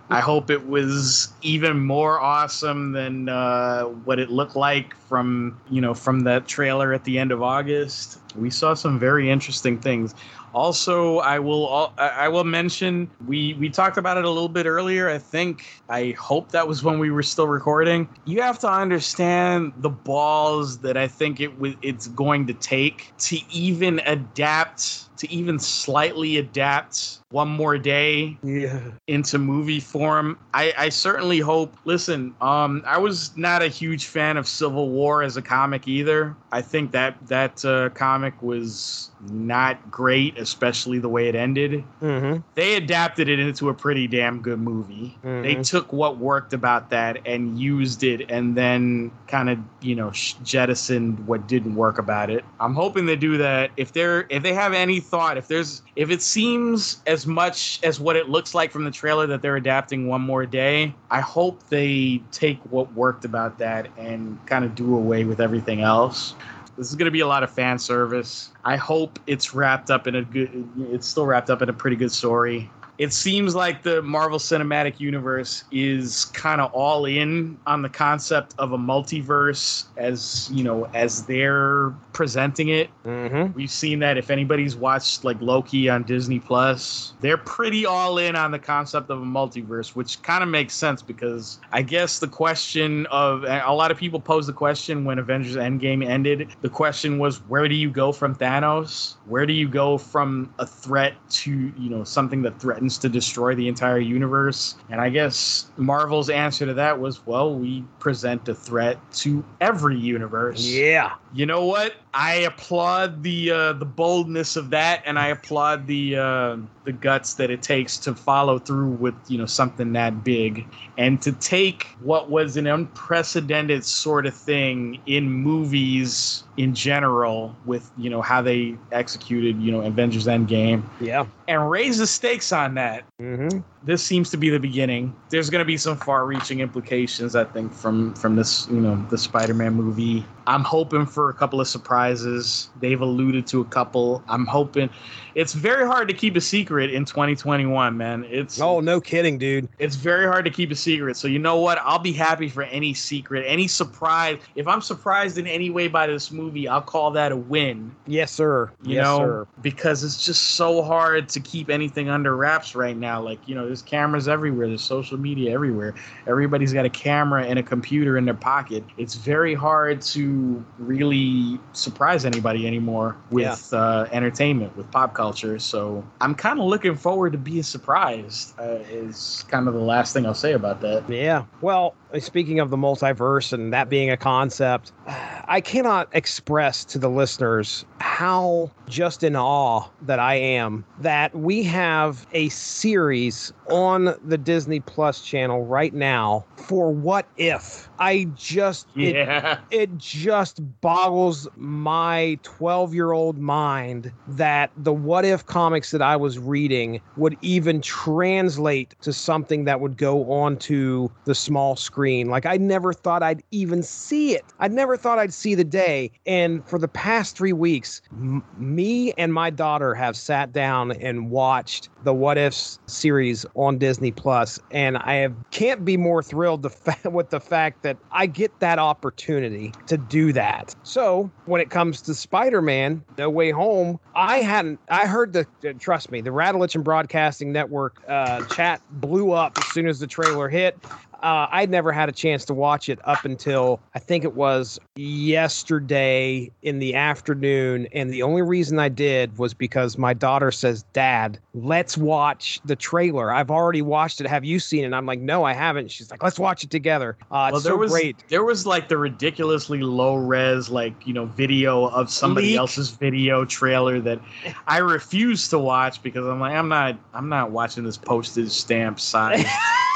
I hope it was even more awesome than uh, what it looked like from you know from that trailer at the end of August. We saw some very interesting things. Also, I will I will mention we we talked about it a little bit earlier. I think I hope that was when we were still recording. You have to understand the balls that I think it it's going to take to even adapt to even slightly adapt one more day yeah. into movie form. I, I certainly hope. Listen, um, I was not a huge fan of Civil War as a comic either. I think that that uh, comic was not great, especially the way it ended. Mm-hmm. They adapted it into a pretty damn good movie. They Mhm. took what worked about that and used it, and then kind of you know jettisoned what didn't work about it. I'm hoping they do that. If they're if they have any thought, if there's if it seems as much as what it looks like from the trailer that they're adapting one more day, I hope they take what worked about that and kind of do away with everything else. This is going to be a lot of fan service. I hope it's wrapped up in a good. It's still wrapped up in a pretty good story. It seems like the Marvel Cinematic Universe is kind of all in on the concept of a multiverse, as you know, as they're presenting it. Mm-hmm. We've seen that if anybody's watched like Loki on Disney Plus, they're pretty all in on the concept of a multiverse, which kind of makes sense because I guess the question of a lot of people posed the question when Avengers Endgame ended. The question was, where do you go from Thanos? Where do you go from a threat to you know something that threatens threatens to destroy the entire universe. And I guess Marvel's answer to that was, well, we present a threat to every universe. Yeah. You know what? I applaud the uh, the boldness of that, and I applaud the uh, the guts that it takes to follow through with you know something that big, and to take what was an unprecedented sort of thing in movies in general with you know how they executed you know Avengers Endgame Yeah. and raise the stakes on that. Mm-hmm. This seems to be the beginning. There's going to be some far-reaching implications, I think, from from this you know the Spider-Man movie. I'm hoping for a couple of surprises. They've alluded to a couple. I'm hoping. It's very hard to keep a secret in 2021, man. It's Oh, no kidding, dude. it's very hard to keep a secret. So you know what? I'll be happy for any secret, any surprise. If I'm surprised in any way by this movie, I'll call that a win. Yes, sir. You yes, know, sir. because it's just so hard to keep anything under wraps right now. Like you know, there's cameras everywhere. There's social media everywhere. Everybody's got a camera and a computer in their pocket. It's very hard to really surprise anybody anymore with uh, entertainment, with pop culture. So I'm kind of looking forward to being surprised. Uh, is kind of the last thing I'll say about that. Yeah. Well, speaking of the multiverse and that being a concept, I cannot express to the listeners how just in awe that I am that we have a series on the Disney Plus channel right now for what if. I just it Yeah. it just boggles my 12 year old mind that the what if comics that I was reading would even translate to something that would go onto the small screen. Like, I never thought I'd even see it. I never thought I'd see the day. And for the past three weeks, m- me and my daughter have sat down and watched the What Ifs series on Disney Plus, and I have, can't be more thrilled fa- with the fact that I get that opportunity to do that. So when it comes to Spider-Man: No Way Home, I hadn't. I heard the. uh, Trust me, the Radulich In Broadcasting Network uh, chat blew up as soon as the trailer hit. Uh, I'd never had a chance to watch it up until I think it was yesterday in the afternoon. And the only reason I did was because my daughter says, Dad, let's watch the trailer. I've already watched it. Have you seen it? And I'm like, No, I haven't. She's like, Let's watch it together. Uh, it's there so was great. there was like the ridiculously low res like you know video of somebody Leak. else's video trailer that I refuse to watch because I'm like I'm not I'm not watching this postage stamp size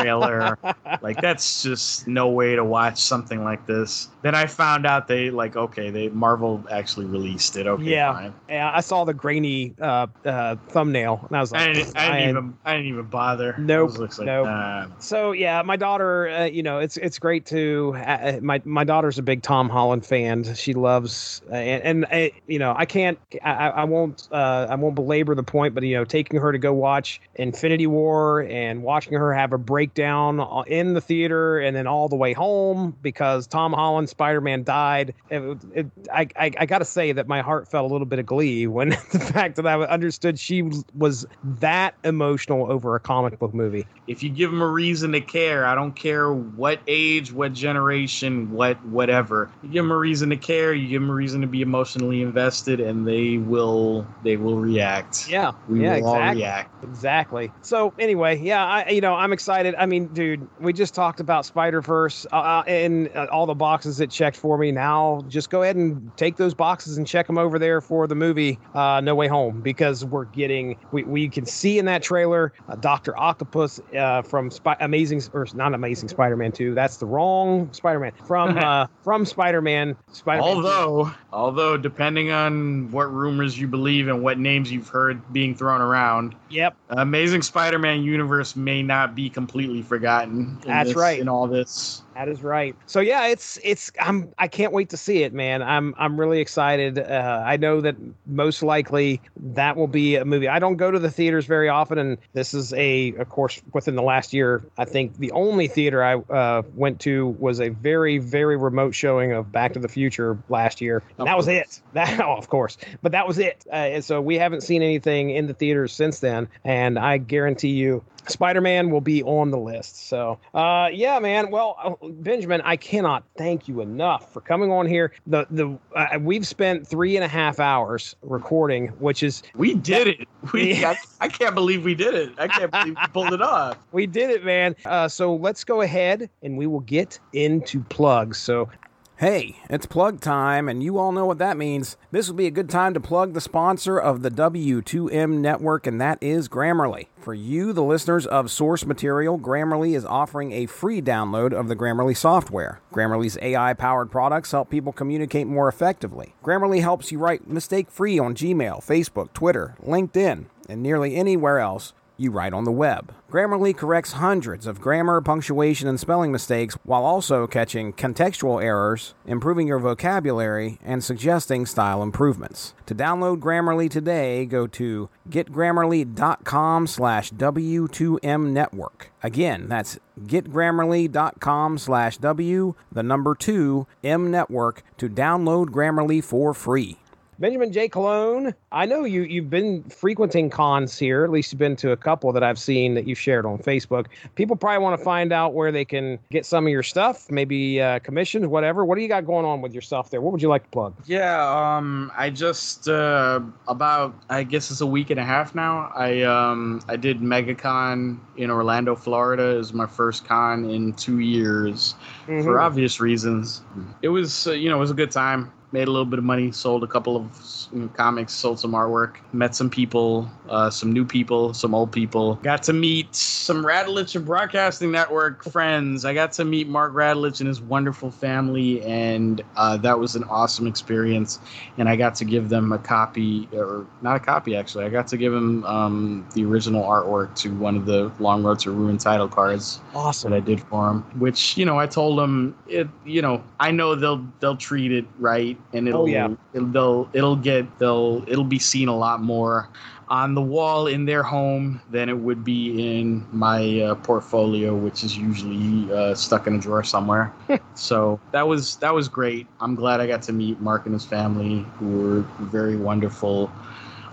trailer like that's just no way to watch something like this. Then I found out they like okay they Marvel actually released it okay Yeah. fine. Yeah, I saw the grainy uh, uh, thumbnail and I was like, I didn't, I didn't even I didn't even bother. Nope, like, nope. nah. So yeah, my daughter, uh, you know, it's it's great to uh, my my daughter's a big Tom Holland fan. She loves uh, and, and uh, you know I can't I, I won't uh, I won't belabor the point, but you know taking her to go watch Infinity War and watching her have a breakdown uh, in the theater and then all the way home because Tom Holland Spider Man died. It, it, I, I I gotta say that my heart felt a little bit of glee when the fact that I understood she was that emotional over a comic book movie. If you give them a reason to care, I don't care what age, what generation, what whatever. You give them a reason to care, you give them a reason to be emotionally invested, and they will they will react. Yeah, we yeah, will all exactly. react. Exactly. So anyway, yeah, I you know I'm excited. I mean, dude, we just talked about Spider Verse uh, uh, and uh, all the boxes it checked for me. Now just go ahead and take those boxes and check them over there for the movie uh, No Way Home because we're getting we, we can see in that trailer uh, Doctor Octopus uh, from Spy- Amazing or not Amazing Spider Man Two. That's the wrong Spider Man from uh, from Spider Man. Spider Man. Although, although depending on what rumors you believe and what names you've heard being thrown around, Yep. Amazing Spider-Man universe may not be completely forgotten. in That's this- right. In all this, That is right. So yeah, it's it's I'm I can't wait to see it, man. I'm I'm really excited. Uh, I know that most likely that will be a movie. I don't go to the theaters very often, and this is a, of course, within the last year. I think the only theater I uh, went to was a very very remote showing of Back to the Future last year. And that was it. That oh, of course, but that was it. Uh, and so we haven't seen anything in the theaters since then, and I guarantee you Spider-Man will be on the list. So, uh, yeah, man. Well, uh, Benjamin, I cannot thank you enough for coming on here. The the uh, we've spent three and a half hours recording, which is we did it. We I, I, can't believe we did it. I can't believe we pulled it off. We did it, man. Uh, so let's go ahead and we will get into plugs. So Hey, it's plug time, and you all know what that means. This would be a good time to plug the sponsor of the W2M network, and that is Grammarly. For you, the listeners of Source Material, Grammarly is offering a free download of the Grammarly software. Grammarly's AI powered products help people communicate more effectively. Grammarly helps you write mistake free on Gmail, Facebook, Twitter, LinkedIn, and nearly anywhere else you write on the web. Grammarly corrects hundreds of grammar, punctuation, and spelling mistakes while also catching contextual errors, improving your vocabulary, and suggesting style improvements. To download Grammarly today, go to getgrammarly.com slash W2M network. Again, that's getgrammarly.com slash W, the number 2, M network to download Grammarly for free. Benjamin J. Colon, I know you you've been frequenting cons here. At least you've been to a couple that I've seen that you've shared on Facebook. People probably want to find out where they can get some of your stuff, maybe uh, commissions, whatever. What do you got going on with your stuff there? What would you like to plug? Yeah, um, I just uh, about I guess it's a week and a half now. I um, I did MegaCon in Orlando, Florida. It was my first con in two years, mm-hmm. for obvious reasons. It was uh, you know it was a good time made a little bit of money, sold a couple of you know, comics, sold some artwork, met some people, uh, some new people, some old people. Got to meet some Radulich In Broadcasting Network friends. I got to meet Mark Radulich and his wonderful family, and uh, that was an awesome experience. And I got to give them a copy, or not a copy actually. I got to give them um, the original artwork to one of the Long Road to Ruin title cards. Awesome. That I did for them. Which you know, I told them it. You know, I know they'll they'll treat it right and it'll, oh, yeah. it'll they'll it'll get they'll it'll be seen a lot more on the wall in their home than it would be in my uh, portfolio, which is usually uh, stuck in a drawer somewhere. so that was that was great. I'm glad I got to meet Mark and his family, who were very wonderful.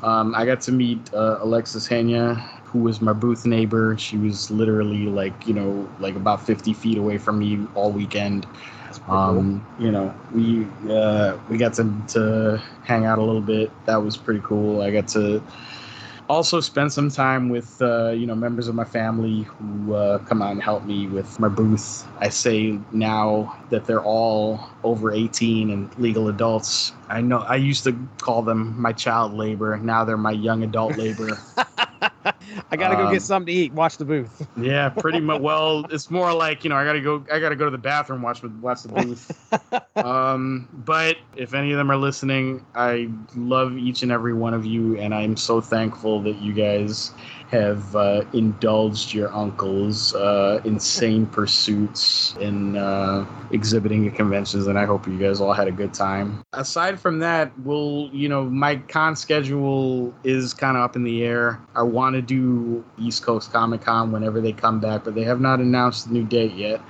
Um, I got to meet uh, Alexis Henya, who was my booth neighbor. She was literally like you know like about 50 feet away from me all weekend. Um, cool. You know, we uh, we got to to hang out a little bit. That was pretty cool. I got to also spend some time with uh, you know members of my family who uh, come out and help me with my booth. I say now that they're all over 18 and legal adults. I know I used to call them my child labor. Now they're my young adult labor. I gotta go um, get something to eat. Watch the booth. yeah, pretty much. Well, it's more like you know I gotta go. I gotta go to the bathroom. Watch watch the booth. um, but if any of them are listening, I love each and every one of you, and I'm so thankful that you guys have uh, indulged your uncle's uh, insane pursuits in uh, exhibiting at conventions, and I hope you guys all had a good time. Aside from that, we'll, you know, my con schedule is kind of up in the air. I want to do East Coast Comic Con whenever they come back, but they have not announced the new date yet.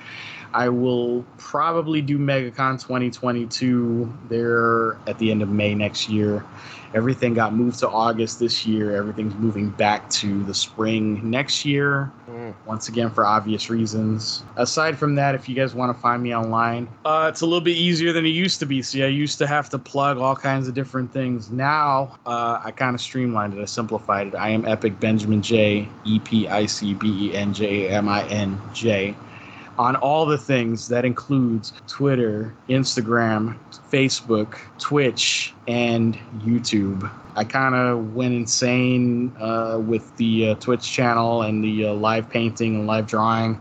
I will probably do MegaCon 2022 there at the end of May next year. Everything got moved to August this year. Everything's moving back to the spring next year. Mm. Once again, for obvious reasons. Aside from that, if you guys want to find me online, uh, it's a little bit easier than it used to be. See, I used to have to plug all kinds of different things. Now, uh, I kind of streamlined it. I simplified it. I am Epic Benjamin J, E P I C B E N J A M I N J on all the things that includes Twitter, Instagram, Facebook, Twitch, and YouTube. I kind of went insane uh, with the uh, Twitch channel and the uh, live painting and live drawing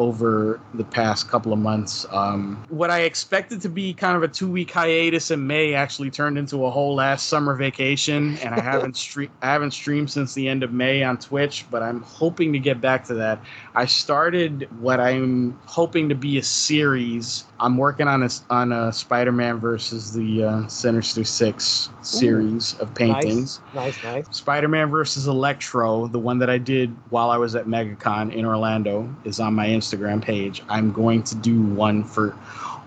over the past couple of months. Um, what I expected to be kind of a two week hiatus in May actually turned into a whole last summer vacation, and I haven't stream I haven't streamed since the end of May on Twitch, but I'm hoping to get back to that. I started what I'm hoping to be a series. I'm working on a on a Spider-Man versus the uh, Sinister Six series Ooh, of paintings. Nice, nice, nice. Spider-Man versus Electro, the one that I did while I was at MegaCon in Orlando, is on my Instagram page. I'm going to do one for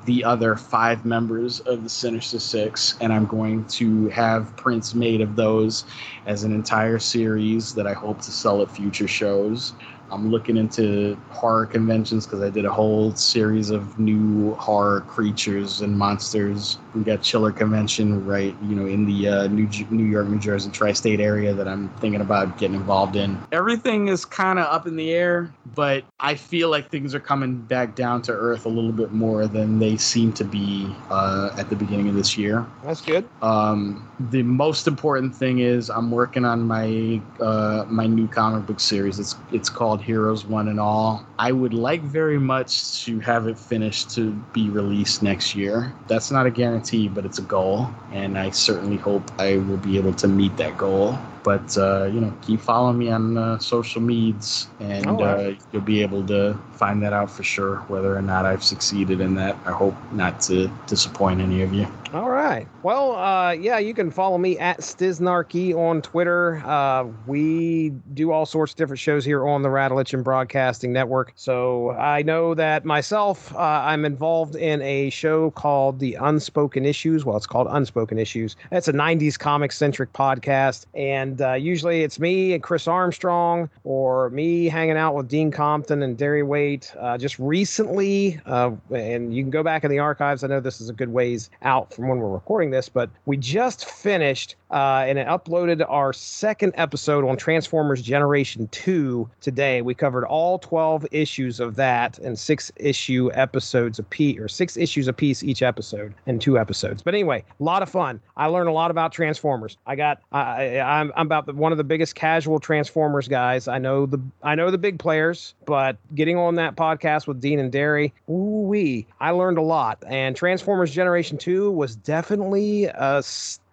the other five members of the Sinister Six, and I'm going to have prints made of those as an entire series that I hope to sell at future shows. I'm looking into horror conventions because I did a whole series of new horror creatures and monsters. We got Chiller Convention right, you know, in the uh, New New York, New Jersey tri-state area that I'm thinking about getting involved in. Everything is kind of up in the air, but I feel like things are coming back down to earth a little bit more than they seem to be uh, at the beginning of this year. That's good. Um, the most important thing is I'm working on my uh, my new comic book series. It's it's called Heroes One and All. I would like very much to have it finished to be released next year. That's not a guarantee, but it's a goal, and I certainly hope I will be able to meet that goal. But uh, you know, keep following me on uh, social medias, and All right. uh, you'll be able to find that out for sure. Whether or not I've succeeded in that, I hope not to disappoint any of you. All right. Well, uh, yeah, you can follow me at Stiznarky on Twitter. Uh, we do all sorts of different shows here on the Radulich In Broadcasting Network. So I know that myself, uh, I'm involved in a show called The Unspoken Issues. Well, it's called Unspoken Issues. It's a 90s comic centric podcast. And uh, usually it's me and Chris Armstrong or me hanging out with Dean Compton and Derry Waite. Uh, just recently, uh, and you can go back in the archives. I know this is a good ways out from when we're recording this, but we just finished uh, and uploaded our second episode on Transformers Generation 2 today. We covered all 12 issues of that and six issue episodes a piece, or six issues a piece each episode, and two episodes. But anyway, a lot of fun. I learned a lot about Transformers. I got, I, I'm, I'm about the, one of the biggest casual Transformers guys. I know the, I know the big players, but getting on that podcast with Dean and Derry, ooh wee, I learned a lot. And Transformers Generation 2 was definitely a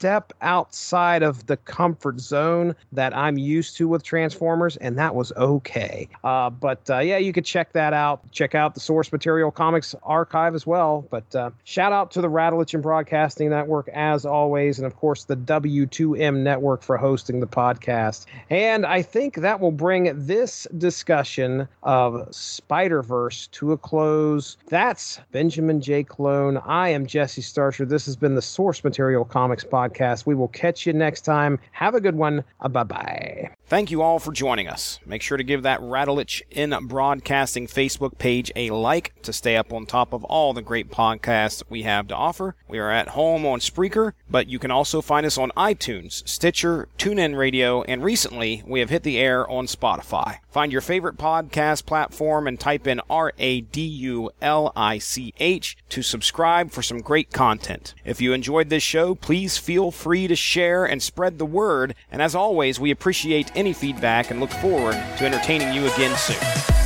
step outside of the comfort zone that I'm used to with Transformers, and that was okay. Uh, but uh, yeah, you could check that out. Check out the Source Material Comics archive as well. But uh, shout out to the Radulich In Broadcasting Network as always, and of course the W2M Network for hosting the podcast. And I think that will bring this discussion of Spider Verse to a close. That's Benjamin J. Colon. I am Jesse Starcher. This has been the Source Material Comics podcast. We will catch you next time. Have a good one. Uh, bye bye. Thank you all for joining us. Make sure to give that Radulich in Broadcasting Facebook page a like to stay up on top of all the great podcasts we have to offer. We are at home on Spreaker, but you can also find us on iTunes, Stitcher, TuneIn Radio, and recently we have hit the air on Spotify. Find your favorite podcast platform and type in R A D U L I C H to subscribe for some great content. If you enjoyed this show, please feel free to share and spread the word. And as always, we appreciate any feedback and look forward to entertaining you again soon.